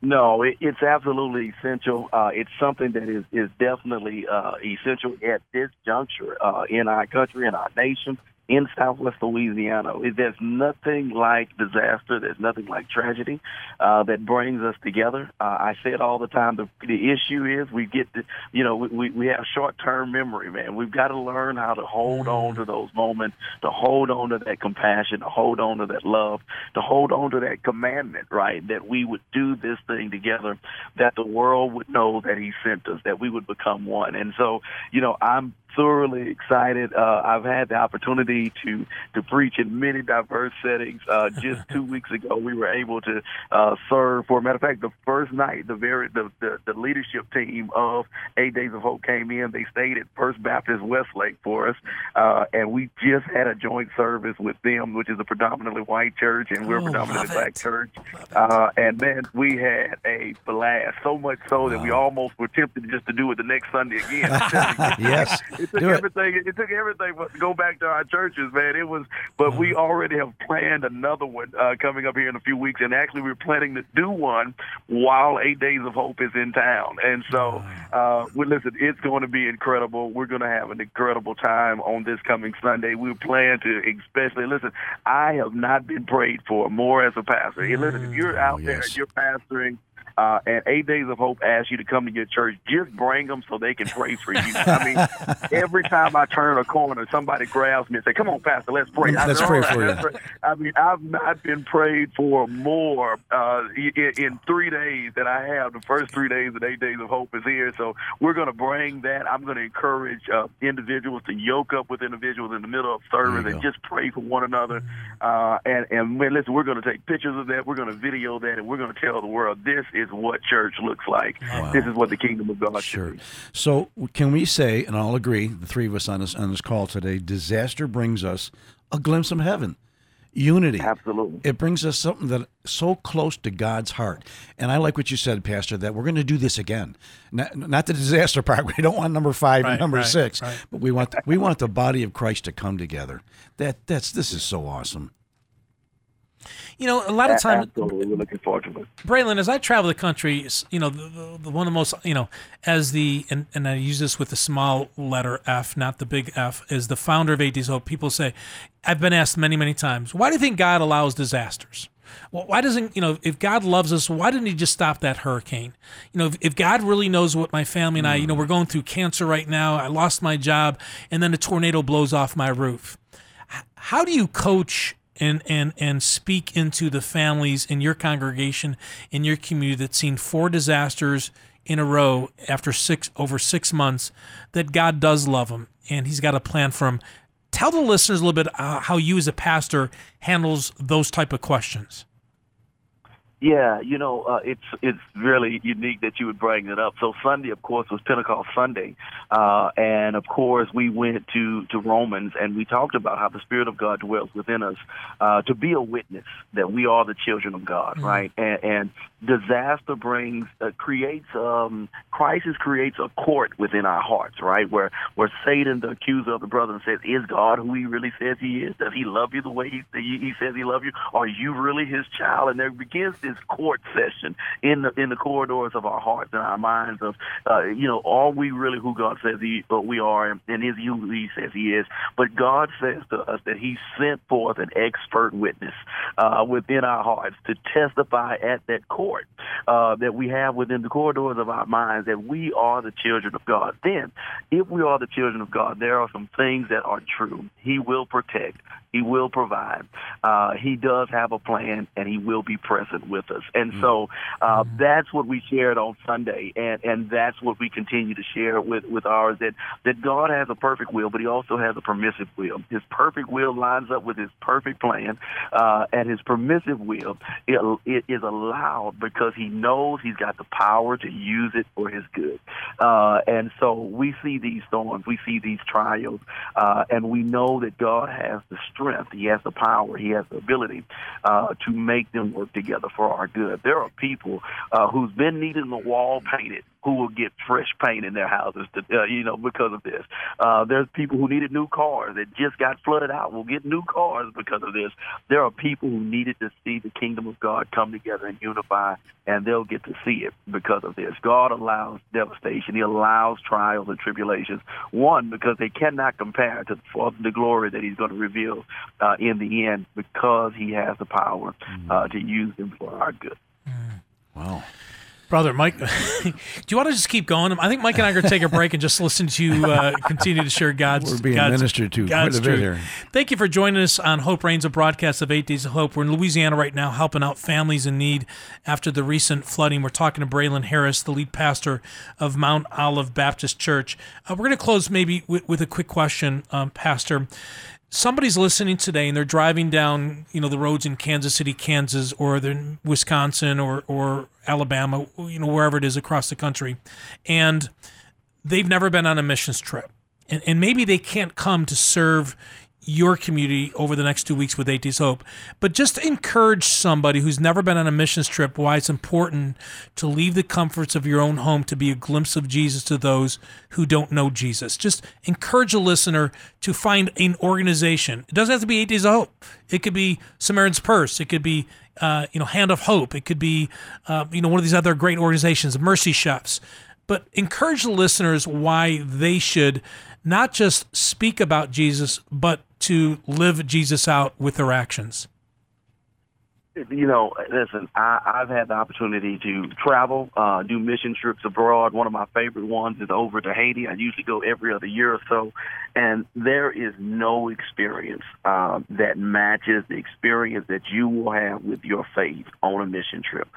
S6: No, it, it's absolutely essential. Uh, it's something that is is definitely uh, essential at this juncture uh, in our country, in our nation, in Southwest Louisiana. It- There's nothing like disaster. There's nothing like tragedy uh, that brings us together. Uh, I say it all the time. The, the issue is we get, to, you know, we, we, we have short-term memory, man. We've got to learn how to hold on to those moments, to hold on to that compassion, to hold on to that love, to hold on to that commandment, right? That we would do this thing together, that the world would know that He sent us, that we would become one. And so, you know, I'm thoroughly excited. Uh, I've had the opportunity to to preach in many diverse settings. Uh, just two weeks ago, we were able to uh, serve. For a matter of fact, the first night, the very the, the the leadership team of Eight Days of Hope came in. They stayed at First Baptist Westlake for us, uh, and we just had a joint service with them, which is a predominantly white church, and we're a
S3: Oh,
S6: predominantly black
S3: it.
S6: church. Uh, and man, we had a blast. So much so that we almost were tempted just to do it the next Sunday again. I'm telling you.
S4: Yes.
S6: It took
S4: Do it.
S6: everything. It. took everything but to go back to our churches, man. It was, but we already have planned another one uh, coming up here in a few weeks, and actually we're planning to do one while Eight Days of Hope is in town. And so, uh, well, listen, it's going to be incredible. We're going to have an incredible time on this coming Sunday. We plan to, especially listen. I have not been prayed for more as a pastor. Hey, Listen, if you're out there
S4: yes.
S6: and you're pastoring. Uh, and Eight Days of Hope asks you to come to your church. Just bring them so they can pray for you. I mean, every time I turn a corner, somebody grabs me and say, "Come on, Pastor, let's pray."
S4: Let's pray for you."
S6: pray." I mean, I've not been prayed for more uh, in, in three days than I have the first three days of Eight Days of Hope is here. So we're going to bring that. I'm going to encourage uh, individuals to yoke up with individuals in the middle of service and
S4: go.
S6: just pray for one another. Uh, and and man, listen, we're going to take pictures of that. We're going to video that, and we're going to tell the world this is what church looks like. This is what the kingdom of God should
S4: Sure.
S6: be.
S4: So can we say, and I'll agree, the three of us on this on this call today, disaster brings us a glimpse of heaven, unity.
S6: Absolutely.
S4: It brings us something that so close to God's heart. And I like what you said, Pastor, that we're going to do this again. Not, not the disaster part. We don't want number five
S3: Right,
S4: and number
S3: right,
S4: six,
S3: right.
S4: but we want we want the body of Christ to come together. That that's this is so awesome.
S3: You know, a lot of times,
S6: Absolutely. We're looking forward to it.
S3: Braylon, as I travel the country, you know, the, the, one of the most, you know, as the, and, and I use this with the small letter F, not the big F, is the founder of AD Hope. People say, I've been asked many, many times, why do you think God allows disasters? Well, why doesn't, you know, if God loves us, why didn't he just stop that hurricane? You know, if, if God really knows what my family and I, you know, we're going through cancer right now, I lost my job, and then a tornado blows off my roof how do you coach and and and speak into the families in your congregation in your community that's seen four disasters in a row after six over six months that god does love them and he's got a plan for them tell the listeners a little bit uh, how you as a pastor handles those type of questions
S6: Yeah, you know, uh, it's it's really unique that you would bring that up. So Sunday, of course, was Pentecost Sunday, uh, and of course we went to to Romans and we talked about how the Spirit of God dwells within us uh, to be a witness that we are the children of God, mm-hmm. right? And, and disaster brings uh, creates um, crisis creates a court within our hearts, right? Where where Satan, the accuser of the brother, says, "Is God who He really says He is? Does He love you the way He He says He loves you? Are you really His child?" And there begins this court session in the in the corridors of our hearts and our minds of, uh, you know, are we really who God says he, uh, we are, and is He who He says He is? But God says to us that He sent forth an expert witness uh, within our hearts to testify at that court uh, that we have within the corridors of our minds that we are the children of God. Then, if we are the children of God, there are some things that are true. He will protect. He will provide. Uh, he does have a plan, and He will be present with us. And mm-hmm. so uh, mm-hmm. that's what we shared on Sunday, and and that's what we continue to share with with ours. That that God has a perfect will, but He also has a permissive will. His perfect will lines up with His perfect plan, uh, and His permissive will it, it is allowed because He knows He's got the power to use it for His good. Uh, and so we see these storms, we see these trials, uh, and we know that God has the strength. He has the power. He has the ability uh, to make them work together for our good. There are people uh, who's been needing the wall painted who will get fresh paint in their houses, to, uh, you know, because of this. Uh, there's people who needed new cars that just got flooded out will get new cars because of this. There are people who needed to see the kingdom of God come together and unify, and they'll get to see it because of this. God allows devastation. He allows trials and tribulations. One, because they cannot compare to the glory that He's going to reveal uh, in the end because He has the power uh, to use them for our good.
S4: Wow.
S3: Brother Mike, do you want to just keep going? I think Mike and I are going to take a break and just listen to you uh, continue to share God's.
S4: We're being
S3: God's,
S4: ministered to
S3: God's
S4: quite here.
S3: Thank you for joining us on Hope Reigns, a broadcast of Eight Days of Hope. We're in Louisiana right now, helping out families in need after the recent flooding. We're talking to Braylon Harris, the lead pastor of Mount Olive Baptist Church. Uh, we're going to close maybe with, with a quick question, um, Pastor somebody's listening today and they're driving down, you know, the roads in Kansas City, Kansas, or they're in Wisconsin or or Alabama, you know, wherever it is across the country, and they've never been on a missions trip, and, and maybe they can't come to serve your community over the next two weeks with AT's Hope. But just encourage somebody who's never been on a missions trip why it's important to leave the comforts of your own home to be a glimpse of Jesus to those who don't know Jesus. Just encourage a listener to find an organization. It doesn't have to be Eight Days of Hope. It could be Samaritan's Purse. It could be uh, you know Hand of Hope. It could be uh, you know one of these other great organizations, Mercy Chefs. But encourage the listeners why they should not just speak about Jesus, but to live Jesus out with their actions?
S6: You know, listen, I, I've had the opportunity to travel, uh, do mission trips abroad. One of my favorite ones is over to Haiti. I usually go every other year or so. And there is no experience uh, that matches the experience that you will have with your faith on a mission trip.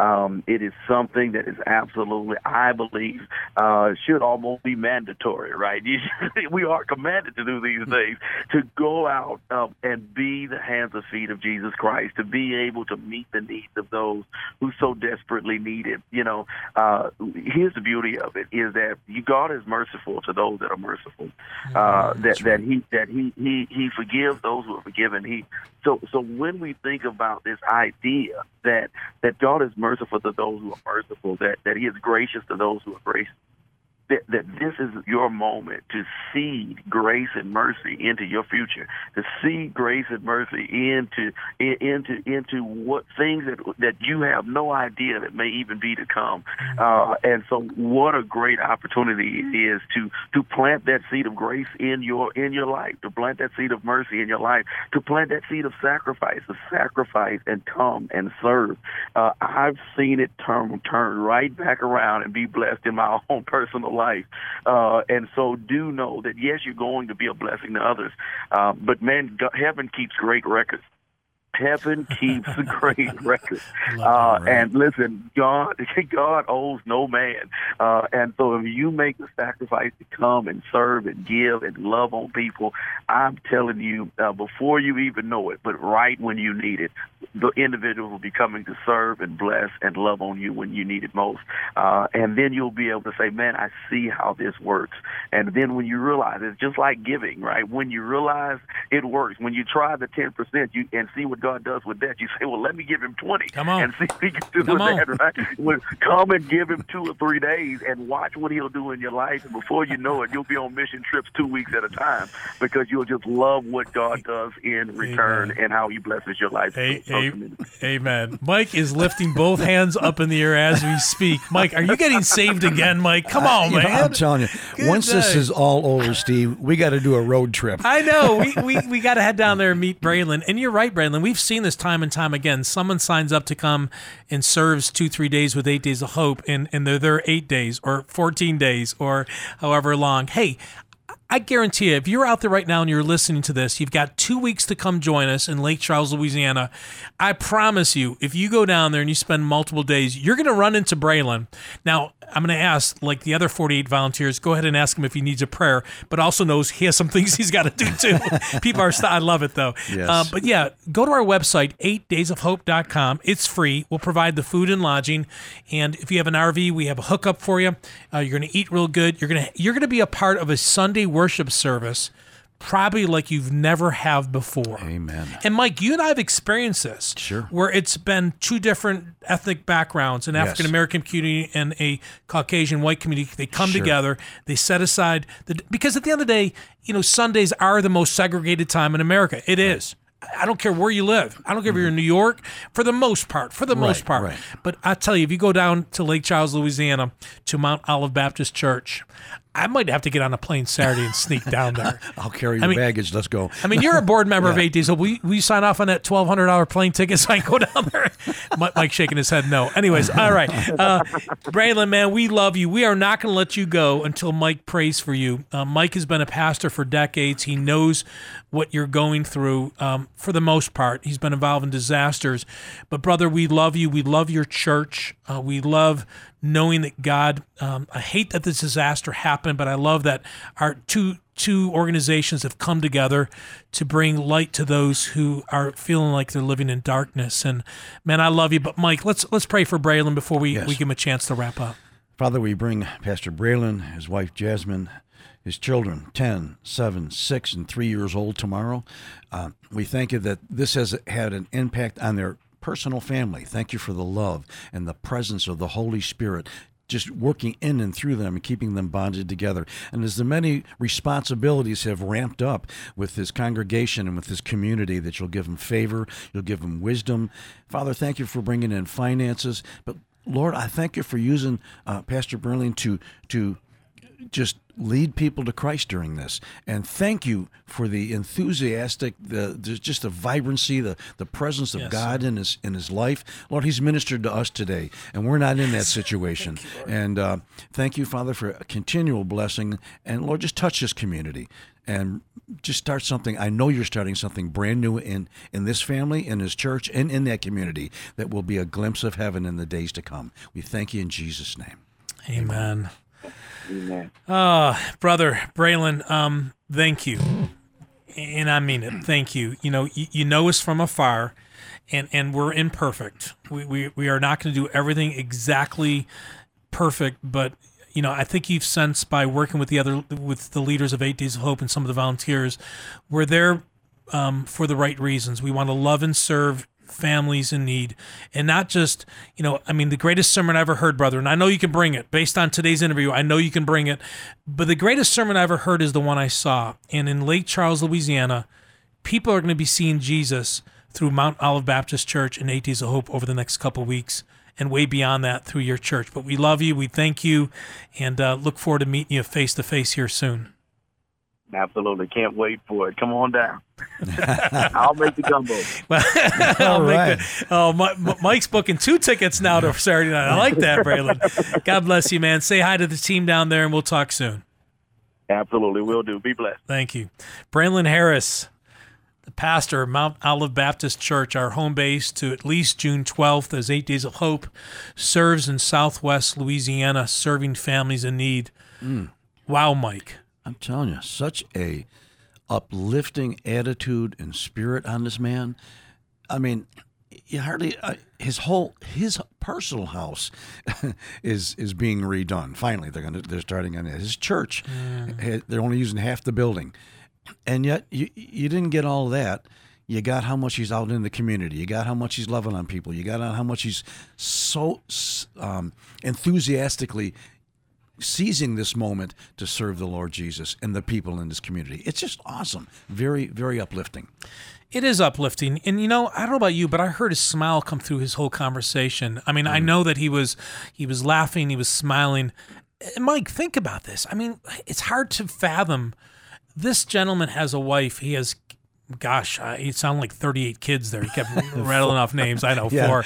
S6: Um, it is something that is absolutely, I believe, uh, should almost be mandatory, right? we are commanded to do these things, to go out um, and be the hands and feet of Jesus Christ, to be able to meet the needs of those who so desperately need it. You know, uh, here's the beauty of it: is that God is merciful to those that are merciful. Uh, that that he that he he he forgives those who are forgiven. He so so when we think about this idea that that God is merciful to those who are merciful, that that He is gracious to those who are gracious, that, that this is your moment to seed grace and mercy into your future, to seed grace and mercy into into into what things that that you have no idea that may even be to come. Uh, and so, what a great opportunity it is to to plant that seed of grace in your in your life, to plant that seed of mercy in your life, to plant that seed of sacrifice, to sacrifice and come and serve. Uh, I've seen it turn turn right back around and be blessed in my own personal life life. Uh, and so do know that, yes, you're going to be a blessing to others. Uh, but man, God, heaven keeps great records heaven keeps a great record. Uh, and listen, God, God owes no man. Uh, and so if you make the sacrifice to come and serve and give and love on people, I'm telling you, uh, before you even know it, but right when you need it, the individual will be coming to serve and bless and love on you when you need it most. Uh, and then you'll be able to say, man, I see how this works. And then when you realize it's just like giving, right? When you realize it works, when you try the 10% you and see what God does with that, you say, well, let me give him 20
S3: Come on.
S6: and see if he can do
S3: Come
S6: with
S3: on.
S6: that, right? Come and give him two or three days and watch what he'll do in your life. And before you know it, you'll be on mission trips two weeks at a time because you'll just love what God does in return
S3: Amen.
S6: and how he blesses your life.
S3: A-
S6: So,
S3: a- amen. Mike is lifting both hands up in the air as we speak. Mike, are you getting saved again, Mike? Come on,
S4: You know,
S3: man.
S4: I'm telling you,
S3: Good
S4: once this is all over, Steve, we got to do a road trip.
S3: I know. We, we, we got to head down there and meet Braylon. And you're right, Braylon. We've seen this time and time again. Someone signs up to come and serves two, three days with eight days of hope, and, and they're there eight days or 14 days or however long. Hey, I guarantee you, if you're out there right now and you're listening to this, you've got two weeks to come join us in Lake Charles, Louisiana. I promise you, if you go down there and you spend multiple days, you're going to run into Braylon. Now, I'm going to ask, like the other 48 volunteers, go ahead and ask him if he needs a prayer, but also knows he has some things he's got to do too. People are, st- I love it though.
S4: Yes.
S3: Uh, but yeah, go to our website, 8daysofhope.com. It's free. We'll provide the food and lodging. And if you have an RV, we have a hookup for you. Uh, you're going to eat real good. You're going to you're going to be a part of a Sunday worship service, probably like you've never have before.
S4: Amen.
S3: And Mike, you and I have experienced this.
S4: Sure.
S3: Where it's been two different ethnic backgrounds, an
S4: Yes.
S3: African American community and a Caucasian white community. They come
S4: Sure.
S3: together, they set aside the because at the end of the day, you know, Sundays are the most segregated time in America. It is. I don't care where you live. I don't care if you're in New York, for the most part. For the most part.
S4: right.
S3: But I tell you, if you go down to Lake Charles, Louisiana, to Mount Olive Baptist Church, I might have to get on a plane Saturday and sneak down there.
S4: I'll carry your
S3: mean-
S4: baggage. Let's go.
S3: I mean, you're a board member of Eight. So we you, sign off on that twelve hundred dollar plane ticket so I can go down there? Mike, Mike shaking his head no. Anyways, all right, uh, Braylon, man, we love you. We are not going to let you go until Mike prays for you. Uh, Mike has been a pastor for decades. He knows what you're going through. Um, for the most part, he's been involved in disasters. But brother, we love you. We love your church. Uh, we love knowing that God. Um, I hate that this disaster happened, but I love that our two two organizations have come together to bring light to those who are feeling like they're living in darkness. And man, I love you. But Mike, let's let's pray for Braylon before we,
S4: Yes.
S3: we give him a chance to wrap up.
S4: Father, we bring Pastor Braylon, his wife Jasmine, his children, 10, 7, 6, and 3 years old tomorrow. Uh, we thank you that this has had an impact on their personal family. Thank you for the love and the presence of the Holy Spirit just working in and through them and keeping them bonded together. And as the many responsibilities have ramped up with this congregation and with this community, that you'll give them favor, you'll give them wisdom. Father, thank you for bringing in finances. But Lord, I thank you for using uh, Pastor Berlin to to just lead people to Christ during this. And thank you for the enthusiastic, the there's just the vibrancy, the the presence of
S3: Yes,
S4: God in his in his life. Lord, He's ministered to us today, and we're not in that situation. and uh, thank you, Father, for a continual blessing. And Lord, just touch this community. And just start something. I know you're starting something brand new in in this family, in this church, and in that community that will be a glimpse of heaven in the days to come. We thank you in Jesus' name.
S3: Amen.
S6: Amen.
S3: Uh, brother Braylon, um, thank you. And I mean it. Thank you. You know, you, you know us from afar and, and we're imperfect. We, we, we are not going to do everything exactly perfect, but you know, I think you've sensed by working with the other, with the leaders of Eight Days of Hope and some of the volunteers, we're there um, for the right reasons. We want to love and serve families in need. And not just you know i mean the greatest sermon i ever heard brother and i know you can bring it based on today's interview i know you can bring it but the greatest sermon i ever heard is the one i saw. And in lake charles louisiana people are going to be seeing jesus through mount olive baptist church and eight days of hope over the next couple weeks and way beyond that through your church. But we love you we thank you and uh, look forward to meeting you face to face here soon
S6: Absolutely. Can't wait for it. Come on down. I'll make the gumbo.
S3: I'll
S4: right.
S3: the- oh, Mi- Mi- Mike's booking two tickets now to Saturday night. I like that, Braylon. God bless you, man. Say hi to the team down there, and we'll talk soon.
S6: Absolutely. Will do. Be blessed.
S3: Thank you. Braylon Harris, the pastor of Mount Olive Baptist Church, our home base to at least June 12th, as Eight Days of Hope serves in Southwest Louisiana, serving families in need. Mm. Wow, Mike.
S4: I'm telling you, such a uplifting attitude and spirit on this man. I mean, you hardly uh, his whole his personal house is is being redone. Finally, they're gonna they're starting on it. His church, had- they're only using half the building, and yet you you didn't get all that. You got how much he's out in the community. You got how much he's loving on people. You got how much he's so um, enthusiastically seizing this moment to serve the Lord Jesus and the people in this community. It's just awesome. Very, very uplifting.
S3: It is uplifting. And you know, I don't know about you, but I heard a smile come through his whole conversation. I mean, I know that he was he was laughing, he was smiling. Mike, think about this. I mean, it's hard to fathom. This gentleman has a wife. He has gosh, uh, he sounded like 38 kids there. He kept rattling off names. I know,
S4: Yeah.
S3: four.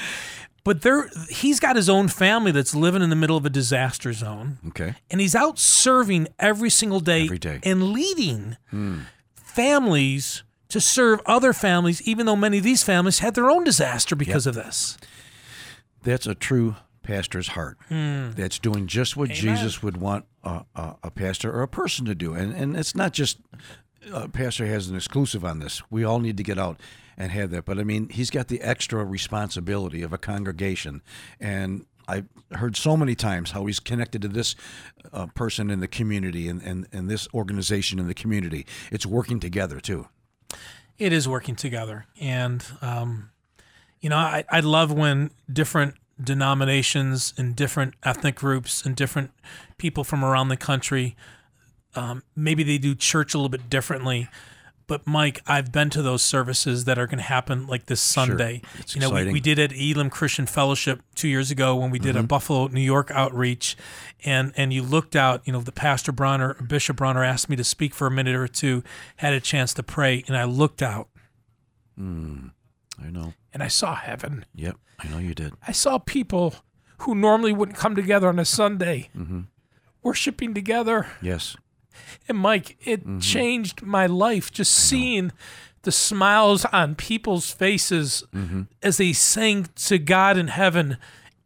S3: But there he's got his own family that's living in the middle of a disaster zone
S4: Okay.
S3: and he's out serving every single day,
S4: Every day.
S3: and leading hmm. families to serve other families, even though many of these families had their own disaster because of this.
S4: That's a true pastor's heart. Hmm. That's doing just what Jesus would want a, a, a pastor or a person to do. And, and it's not just a pastor has an exclusive on this. We all need to get out and have that. But I mean, he's got the extra responsibility of a congregation. And I've heard so many times how he's connected to this uh, person in the community and, and, and this organization in the community. It's working together, too.
S3: It is working together, and um, you know, I, I love when different denominations and different ethnic groups and different people from around the country um, maybe they do church a little bit differently. But Mike, I've been to those services that are going to happen like this Sunday. Sure.
S4: It's
S3: you know, we,
S4: exciting.
S3: we did at Elim Christian Fellowship two years ago when we did a mm-hmm. Buffalo, New York outreach, and and you looked out. You know, the pastor Bronner, Bishop Bronner, asked me to speak for a minute or two. Had a chance to pray, and I looked out hmm,
S4: I know.
S3: and I saw heaven.
S4: Yep. I know you did.
S3: I saw people who normally wouldn't come together on a Sunday, mm-hmm. worshiping together.
S4: Yes.
S3: And Mike, it mm-hmm. changed my life just seeing the smiles on people's faces mm-hmm. as they sang to God in heaven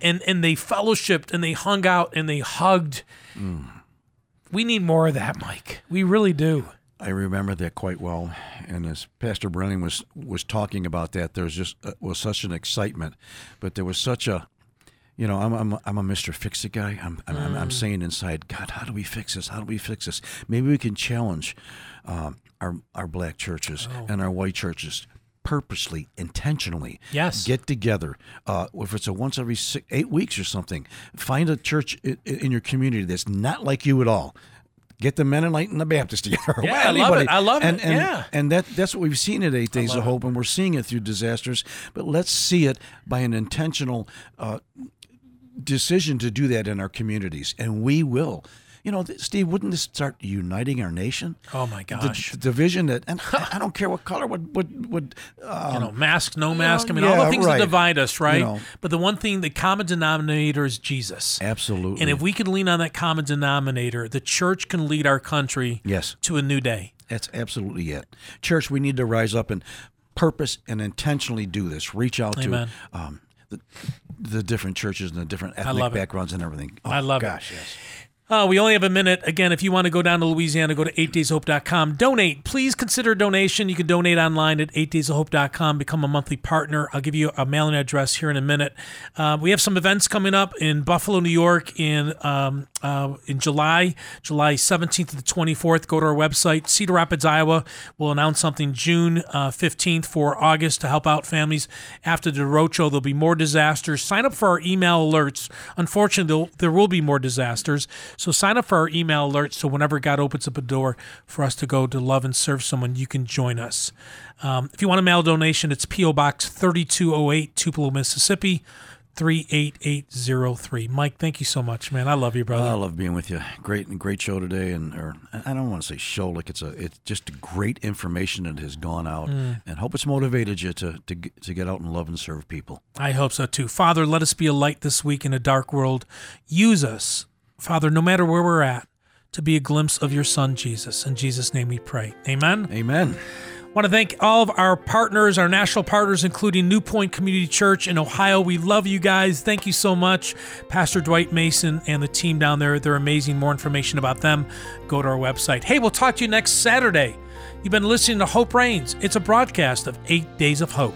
S3: and, and they fellowshipped and they hung out and they hugged. Mm. We need more of that, Mike. We really do.
S4: I remember that quite well, and as Pastor Brennan was was talking about that, there was just uh, was such an excitement, but there was such a, you know, I'm I'm I'm a Mister Fix It guy. I'm I'm, I'm, I'm saying inside, God, how do we fix this? How do we fix this? Maybe we can challenge um, our our black churches and our white churches. Purposely, intentionally,
S3: Yes.
S4: get together. Uh, if it's a once every six, eight weeks or something, find a church in, in your community that's not like you at all. Get the Mennonite and the Baptist together.
S3: Yeah, I love it. I love it.
S4: and, and,
S3: Yeah.
S4: And that that's what we've seen at Eight Days of Hope, and we're seeing it through disasters. But let's see it by an intentional uh, decision to do that in our communities, and we will. You know, Steve, wouldn't this start uniting our nation?
S3: Oh, my gosh.
S4: The, division that, and I I don't care what color, would would would. Um,
S3: you know, mask, no mask. I mean,
S4: yeah,
S3: all the things
S4: right.
S3: that divide us, right?
S4: You know.
S3: But the one thing, the common denominator is Jesus.
S4: absolutely.
S3: And if we can lean on that common denominator, the church can lead our country
S4: yes,
S3: to a new day.
S4: That's absolutely it. Church, we need to rise up and purpose and intentionally do this. Reach out
S3: Amen.
S4: to um, the, the different churches and the different ethnic backgrounds and everything. Oh,
S3: I love it.
S4: gosh, yes.
S3: Uh, we only have a minute. Again, if you want to go down to Louisiana, go to 8dayshope.com. Donate. Please consider a donation. You can donate online at 8dayshope.com. Become a monthly partner. I'll give you a mailing address here in a minute. Uh, we have some events coming up in Buffalo, New York in um, uh, in July, July 17th to the 24th. Go to our website. Cedar Rapids, Iowa. We'll announce something June uh, 15th for August to help out families. After the roadshow, there'll be more disasters. Sign up for our email alerts. Unfortunately, there will be more disasters. So sign up for our email alerts so whenever God opens up a door for us to go to love and serve someone, you can join us. Um, if you want a mail donation, it's P.O. Box 3208, Tupelo, Mississippi. 38803. Mike, thank you so much, man. I love you, brother.
S4: I love being with you. Great, great show today, and or I don't want to say show like it's a it's just great information that has gone out,
S3: Mm.
S4: and hope it's motivated you to to to get out and love and serve people.
S3: I hope so too. Father, let us be a light this week in a dark world. Use us, Father, no matter where we're at, to be a glimpse of your Son, Jesus. In Jesus' name we pray. Amen.
S4: Amen.
S3: Want to thank all of our partners, our national partners, including New Point Community Church in Ohio. We love you guys. Thank you so much. Pastor Dwight Mason and the team down there, they're amazing. More information about them, go to our website. Hey, we'll talk to you next Saturday. You've been listening to Hope Reigns. It's a broadcast of Eight Days of Hope.